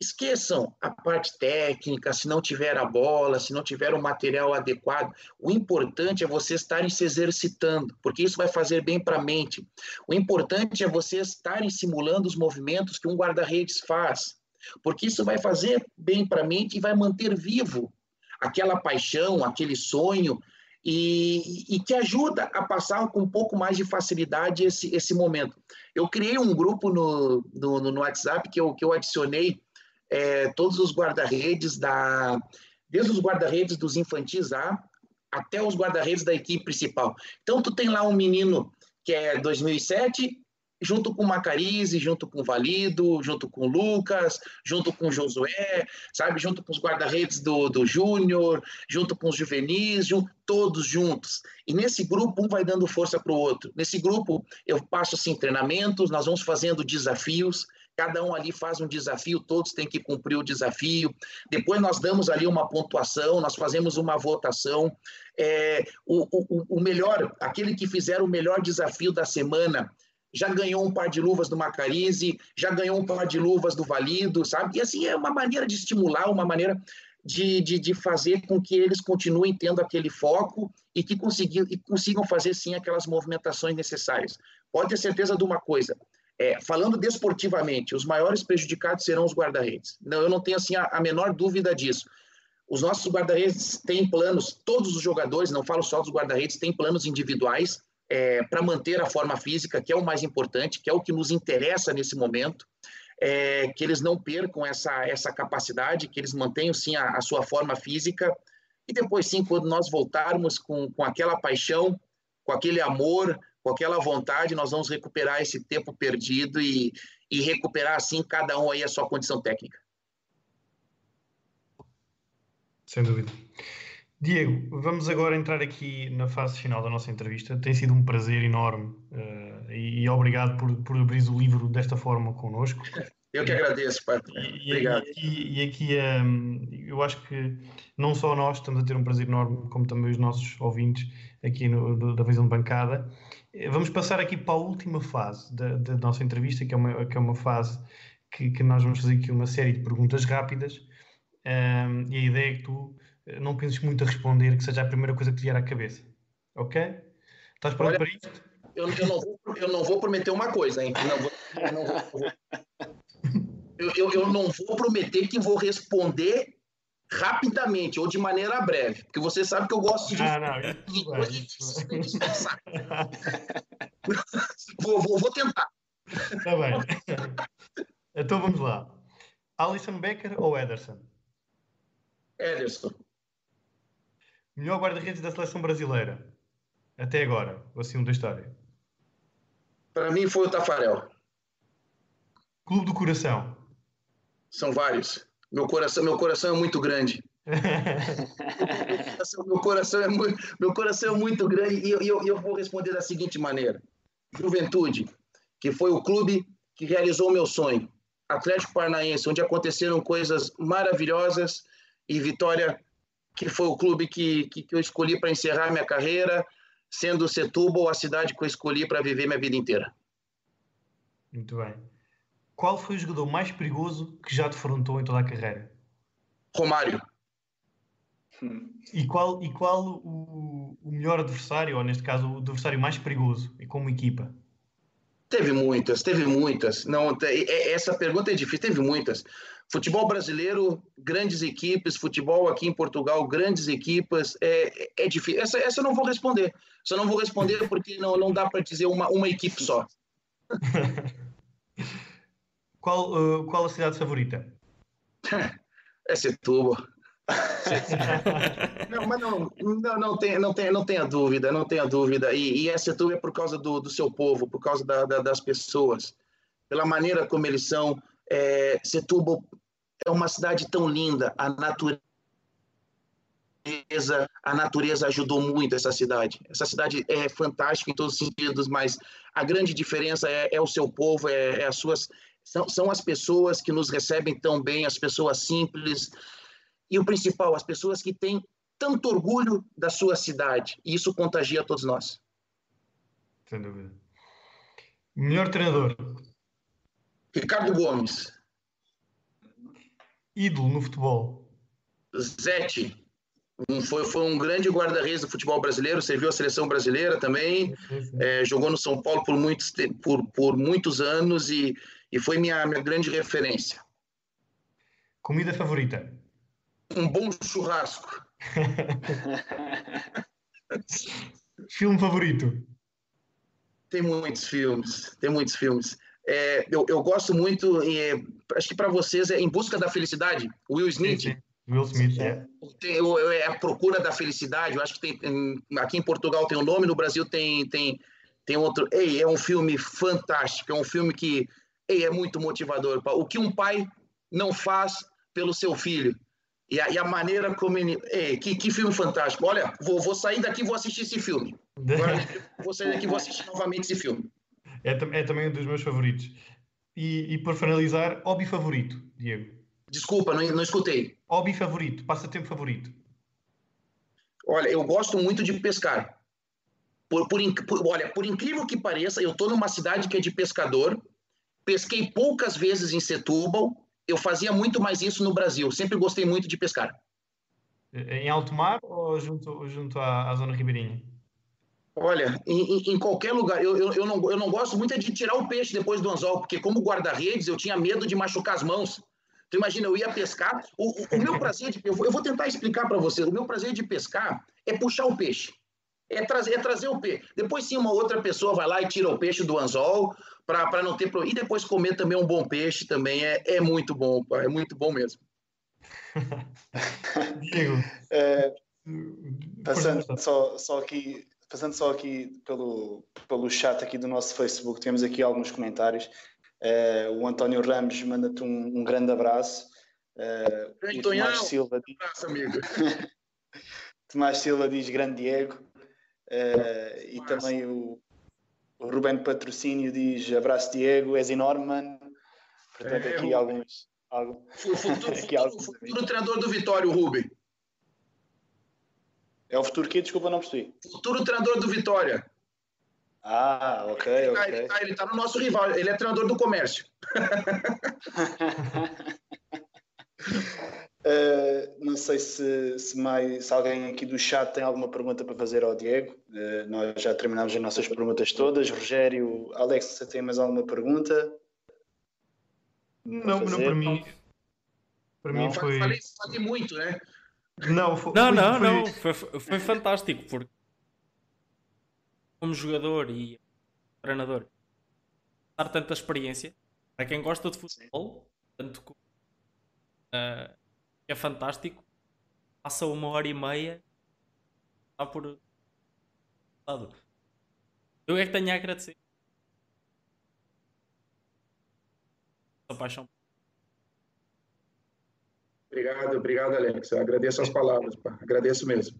Esqueçam a parte técnica, se não tiver a bola, se não tiver o material adequado. O importante é vocês estarem se exercitando, porque isso vai fazer bem para a mente. O importante é vocês estarem simulando os movimentos que um guarda-redes faz, porque isso vai fazer bem para a mente e vai manter vivo aquela paixão, aquele sonho, e, e, que ajuda a passar com um pouco mais de facilidade esse, esse momento. Eu criei um grupo no, no, no WhatsApp que eu, que eu adicionei é, todos os guarda-redes da desde os guarda-redes dos infantis A até os guarda-redes da equipe principal. Então tu tem lá um menino que é 2007 junto com Macarize, junto com Valido, junto com Lucas, junto com Josué, sabe, junto com os guarda-redes do, do Júnior, junto com os juvenis, junto, todos juntos. E nesse grupo, um vai dando força para o outro. Nesse grupo, eu passo assim, treinamentos, nós vamos fazendo desafios, cada um ali faz um desafio, todos têm que cumprir o desafio. Depois nós damos ali uma pontuação, nós fazemos uma votação. É, o, o, o melhor, aquele que fizer o melhor desafio da semana, já ganhou um par de luvas do Macarize, já ganhou um par de luvas do Valido, sabe? E assim é uma maneira de estimular, uma maneira de, de, de fazer com que eles continuem tendo aquele foco e que consigam, e consigam fazer sim aquelas movimentações necessárias. Pode ter certeza de uma coisa, é, falando desportivamente, os maiores prejudicados serão os guarda-redes. Não, eu não tenho assim a, a menor dúvida disso. Os nossos guarda-redes têm planos, todos os jogadores, não falo só dos guarda-redes, têm planos individuais é, para manter a forma física, que é o mais importante, que é o que nos interessa nesse momento, é, que eles não percam essa, essa capacidade, que eles mantenham sim a, a sua forma física, e depois sim, quando nós voltarmos com, com aquela paixão, com aquele amor, com aquela vontade, nós vamos recuperar esse tempo perdido e, e recuperar, assim, cada um aí a sua condição técnica. Sem dúvida. Diego, vamos agora entrar aqui na fase final da nossa entrevista. Tem sido um prazer enorme uh, e, e, obrigado por, por abrir o livro desta forma connosco. Eu que agradeço, pai. E, Obrigado. E aqui, e aqui um, eu acho que não só nós estamos a ter um prazer enorme, como também os nossos ouvintes aqui no, do, da visão de bancada. Vamos passar aqui para a última fase da, da nossa entrevista, que é uma, que é uma fase que, que nós vamos fazer aqui uma série de perguntas rápidas. Um, e a ideia é que tu eh, não penses muito a responder, que seja a primeira coisa que te vier à cabeça. Ok? Estás pronto Olha, para isto? Eu, eu, não vou, eu não vou prometer uma coisa, hein? Não vou, eu, não vou, (laughs) eu não vou prometer que vou responder rapidamente ou de maneira breve, porque você sabe que eu gosto de. Ah, não, isso (laughs) vai, isso vou, vou, vou tentar. Está bem. Então vamos lá. Alisson Becker ou Ederson? Ederson. Melhor guarda-redes da seleção brasileira? Até agora, ou assim, um da história. Para mim foi o Tafarel. Clube do Coração. São vários. Meu coração, meu coração é muito grande. (laughs) meu, coração, é muito, meu coração é muito grande e eu, eu, eu vou responder da seguinte maneira: Juventude, que foi o clube que realizou o meu sonho. Atlético Paranaense, onde aconteceram coisas maravilhosas, e Vitória, que foi o clube que, que, que eu escolhi para encerrar minha carreira, sendo Setúbal a cidade que eu escolhi para viver minha vida inteira. Muito bem. Qual foi o jogador mais perigoso que já defrontou em toda a carreira? Romário. E qual, e qual o, o melhor adversário, ou neste caso o adversário mais perigoso, e como equipa? Teve muitas, teve muitas. Não, essa pergunta é difícil, teve muitas. Futebol brasileiro, grandes equipes, futebol aqui em Portugal, grandes equipes, é, é difícil. Essa, essa eu não vou responder. Só não vou responder porque não, não dá para dizer uma, uma equipe só. (laughs) Qual, uh, qual a cidade favorita? (laughs) é Setúbal. (laughs) não, mas não, não, não, tem, não, tem, não tenha dúvida, não tenha dúvida. E, e Setúbal é por causa do, do seu povo, por causa da, da, das pessoas, pela maneira como eles são. É, Setúbal é uma cidade tão linda, a natureza a natureza ajudou muito essa cidade. Essa cidade é fantástica em todos os sentidos, mas a grande diferença é, é o seu povo, é, é, as suas, são, são as pessoas que nos recebem tão bem, as pessoas simples. E o principal, as pessoas que têm tanto orgulho da sua cidade. E isso contagia todos nós. Sem dúvida. Melhor treinador? Ricardo Gomes. Ídolo no futebol? Zete. Um, foi, foi um grande guarda-redes do futebol brasileiro, serviu a seleção brasileira também, é, jogou no São Paulo por muitos, por, por muitos anos e e foi minha, minha grande referência. Comida favorita? Um bom churrasco. (laughs) Filme favorito? Tem muitos filmes, tem muitos filmes. É, eu, eu gosto muito, é, acho que para vocês é Em Busca da Felicidade, Will Smith. Sim, sim. Will Smith, é. Tem, é a procura da felicidade. Eu acho que tem, aqui em Portugal tem o um nome, no Brasil tem, tem, tem outro. Ei, é um filme fantástico. É um filme que e é muito motivador. O que um pai não faz pelo seu filho. E a, e a maneira como ele. Ei, que, que filme fantástico. Olha, vou, vou sair daqui e vou assistir esse filme. Agora, vou sair daqui e vou assistir novamente esse filme. É, é também um dos meus favoritos. E, e por finalizar, hobby favorito, Diego? Desculpa, não, não escutei. Hobby favorito, passatempo favorito. Olha, eu gosto muito de pescar. Por, por, por, olha, por incrível que pareça, eu estou numa cidade que é de pescador Pesquei poucas vezes em Setúbal, eu fazia muito mais isso no Brasil, sempre gostei muito de pescar. Em alto mar ou junto, junto à, à zona ribeirinha? Olha, em, em, qualquer lugar. Eu, eu, eu, não, eu não gosto muito de tirar o peixe depois do anzol, porque como guarda-redes eu tinha medo de machucar as mãos. Então imagina, eu ia pescar. O, o, o meu prazer de. Eu vou, eu vou tentar explicar para você. O meu prazer de pescar é puxar o peixe. É trazer, é trazer o peixe. Depois sim, uma outra pessoa vai lá e tira o peixe do anzol, para não ter problema. E depois comer também um bom peixe também é, é muito bom, é muito bom mesmo. (laughs) Diego. É, passando só, só aqui, passando só aqui pelo, pelo chat aqui do nosso Facebook, temos aqui alguns comentários. É, o António Ramos manda-te um, um, grande abraço. É, grande Tonhão, Silva, um abraço, amigo. (laughs) Tomás Silva diz grande Diego. Uh, e também o, o Rubén Patrocínio diz abraço Diego, és enorme, mano. Portanto, é, aqui alguns. Algum, o futuro, (laughs) aqui futuro, alguns futuro treinador do Vitória, o Rubem. É o futuro que? Desculpa, não percebi. Futuro treinador do Vitória. Ah, ok, ele tá, Ele está tá no nosso rival, ele é treinador do comércio. uh, (laughs) não sei se, se, mais, se alguém aqui do chat tem alguma pergunta para fazer ao Diego. Uh, nós já terminamos as nossas perguntas todas. Rogério, Alex, você tem mais alguma pergunta? Não, não para mim. Para mim foi. Falei, falei muito, né? Não, foi, não, não, foi... não. Foi, foi fantástico porque como jogador e treinador dar tanta experiência para quem gosta de futebol, tanto que uh, é fantástico. Passa uma hora e meia está por eu é que tenho a agradecer a paixão Obrigado, obrigado, Alex. Eu agradeço as palavras, pá. agradeço mesmo.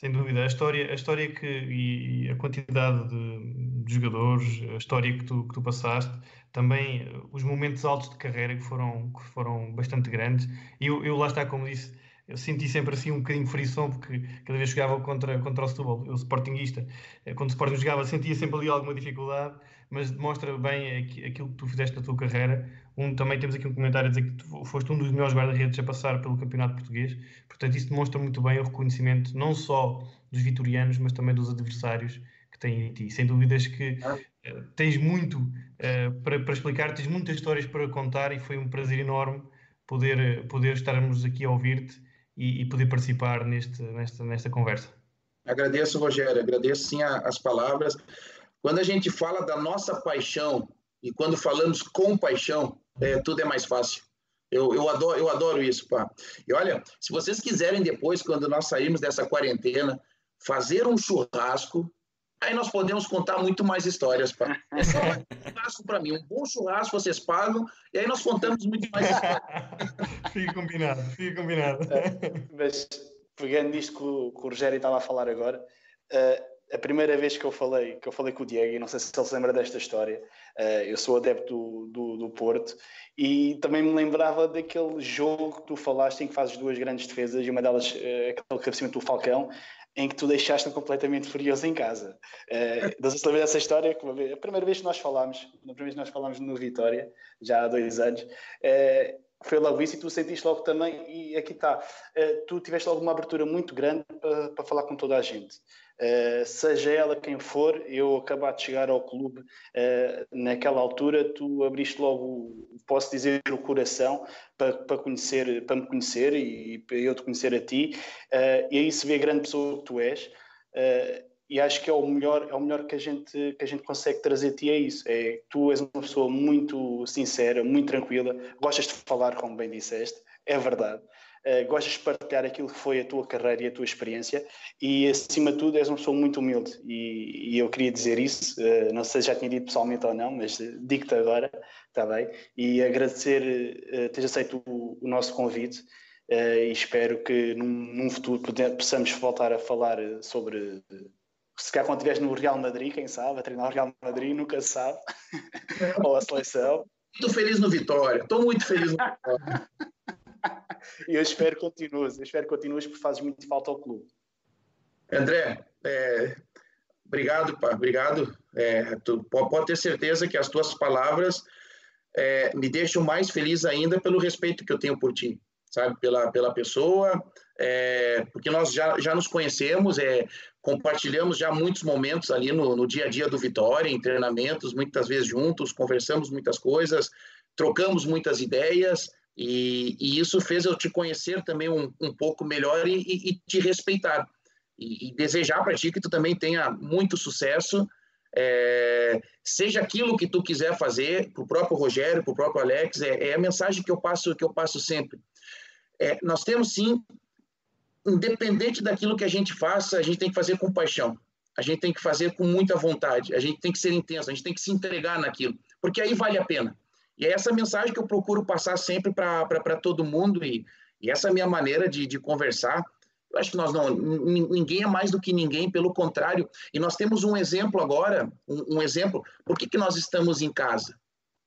Sem dúvida, a história, a história que, e a quantidade de, de jogadores, a história que tu, que tu passaste, também eh, os momentos altos de carreira que foram, que foram bastante grandes. Eu, eu lá está, como disse, eu senti sempre assim um bocadinho de frição, porque cada vez jogava contra, contra o Setúbal, eu Sportingista, eh, quando o Sporting jogava sentia sempre ali alguma dificuldade, mas demonstra bem aquilo que tu fizeste na tua carreira. Um, também temos aqui um comentário a dizer que tu foste um dos melhores guarda-redes a passar pelo Campeonato Português, portanto isso demonstra muito bem o reconhecimento não só dos vitorianos, mas também dos adversários que têm em ti. Sem dúvidas que uh, tens muito uh, para, para explicar, tens muitas histórias para contar e foi um prazer enorme poder, poder estarmos aqui a ouvir-te e, e, poder participar neste, nesta, nesta conversa. Agradeço, Rogério, agradeço sim as palavras. Quando a gente fala da nossa paixão e quando falamos com paixão, é, tudo é mais fácil. Eu, eu, adoro, eu adoro isso, pá. E olha, se vocês quiserem depois, quando nós sairmos dessa quarentena, fazer um churrasco, aí nós podemos contar muito mais histórias, pá. É só um (laughs) churrasco para mim, um bom churrasco vocês pagam, e aí nós contamos muito mais histórias. (laughs) fica combinado, fica combinado. É, mas pegando nisto que o, que o Rogério estava a falar agora, uh, a primeira vez que eu falei que eu falei com o Diego, e não sei se ele se lembra desta história, eu sou adepto do, do, do, Porto, e também me lembrava daquele jogo que tu falaste em que fazes duas grandes defesas, e uma delas, uh, aquele cabeceamento do Falcão, em que tu deixaste-me completamente furioso em casa. Uh, (laughs) não sei se lembra dessa história, que a primeira vez que nós falámos, na primeira vez que nós falámos no Vitória, já há dois anos, uh, foi logo isso e tu sentiste logo também, e aqui está, uh, tu tiveste logo uma abertura muito grande para, para falar com toda a gente. Uh, seja ela quem for, eu acabar de chegar ao clube uh, naquela altura, tu abriste logo, posso dizer, o coração para, para, conhecer, para me conhecer e para eu te conhecer a ti, e aí se vê a grande pessoa que tu és. E acho que é o melhor, é o melhor que a gente que a gente consegue trazer a ti é isso. É tu és uma pessoa muito sincera, muito tranquila, gostas de falar, como bem disseste, é verdade. Uh, gostas de partilhar aquilo que foi a tua carreira e a tua experiência e, acima de tudo, és uma pessoa muito humilde e, e eu queria dizer isso, uh, não sei se já tinha dito pessoalmente ou não, mas uh, digo-te agora, está bem? E agradecer uh, teres aceito o, o nosso convite e espero que num, num futuro possamos voltar a falar sobre se calhar quando estiveres no Real Madrid, quem sabe, a treinar o Real Madrid, nunca se sabe, ou a seleção. Estou feliz no Vitória, estou muito feliz no Vitória. e eu espero que continues, eu espero que continues porque fazes muito falta ao clube. André, é, obrigado, pá, obrigado. É, tu pode ter certeza que as tuas palavras é, me deixam mais feliz ainda pelo respeito que eu tenho por ti, sabe? Pela, pela pessoa, é, porque nós já, já nos conhecemos, é, compartilhamos já muitos momentos ali no, no dia a dia do Vitória, em treinamentos, muitas vezes juntos, conversamos muitas coisas, trocamos muitas ideias, e, e, isso fez eu te conhecer também um, um pouco melhor e, e, e te respeitar. E, desejar para ti que tu também tenha muito sucesso, é, seja aquilo que tu quiser fazer, para o próprio Rogério, para o próprio Alex, é, é, a mensagem que eu passo, que eu passo sempre. É, nós temos sim, independente daquilo que a gente faça, a gente tem que fazer com paixão. A gente tem que fazer com muita vontade, a gente tem que ser intenso, a gente tem que se entregar naquilo, porque aí vale a pena. E é essa mensagem que eu procuro passar sempre para todo mundo, e, e essa é minha maneira de, de conversar. Eu acho que nós não, ninguém é mais do que ninguém, pelo contrário. E nós temos um exemplo agora, um, um exemplo. Por que, que nós estamos em casa?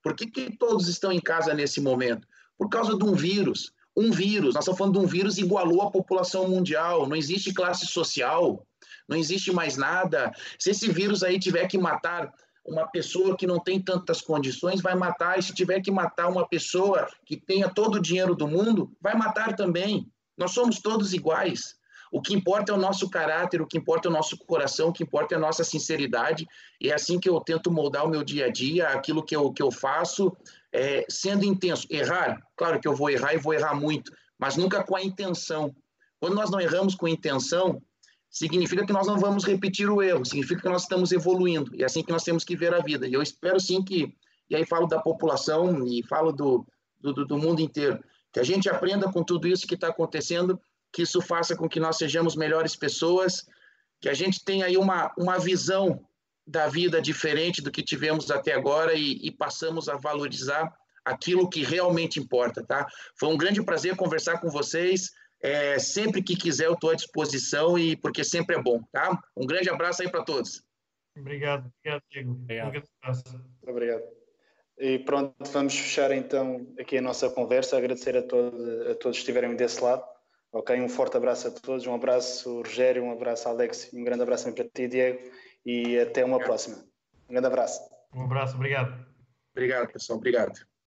Por que, que todos estão em casa nesse momento? Por causa de um vírus. Um vírus, nós estamos falando de um vírus igualou a população mundial. Não existe classe social, não existe mais nada. Se esse vírus aí tiver que matar uma pessoa que não tem tantas condições, vai matar. E se tiver que matar uma pessoa que tenha todo o dinheiro do mundo, vai matar também. Nós somos todos iguais. O que importa é o nosso caráter, o que importa é o nosso coração, o que importa é a nossa sinceridade. E é assim que eu tento moldar o meu dia a dia, aquilo que eu, que eu faço, é, sendo intenso. Errar, claro que eu vou errar e vou errar muito, mas nunca com a intenção. Quando nós não erramos com intenção, significa que nós não vamos repetir o erro, significa que nós estamos evoluindo. E é assim que nós temos que ver a vida. E eu espero sim que, e aí falo da população e falo do, do, do mundo inteiro, que a gente aprenda com tudo isso que está acontecendo, que isso faça com que nós sejamos melhores pessoas, que a gente tenha aí uma, uma visão da vida diferente do que tivemos até agora e, e passamos a valorizar aquilo que realmente importa, tá? Foi um grande prazer conversar com vocês. É, sempre que quiser, eu estou à disposição e porque sempre é bom, tá? Um grande abraço aí para todos. Obrigado, obrigado, Diego. Obrigado. Obrigado. E pronto, vamos fechar então aqui a nossa conversa. Agradecer a, todo, a todos que estiverem desse lado. Ok, um forte abraço a todos. Um abraço, Rogério, um abraço, Alex, e um grande abraço para ti, Diego. E até uma próxima. Um grande abraço. Um abraço, obrigado. Obrigado, pessoal. Obrigado.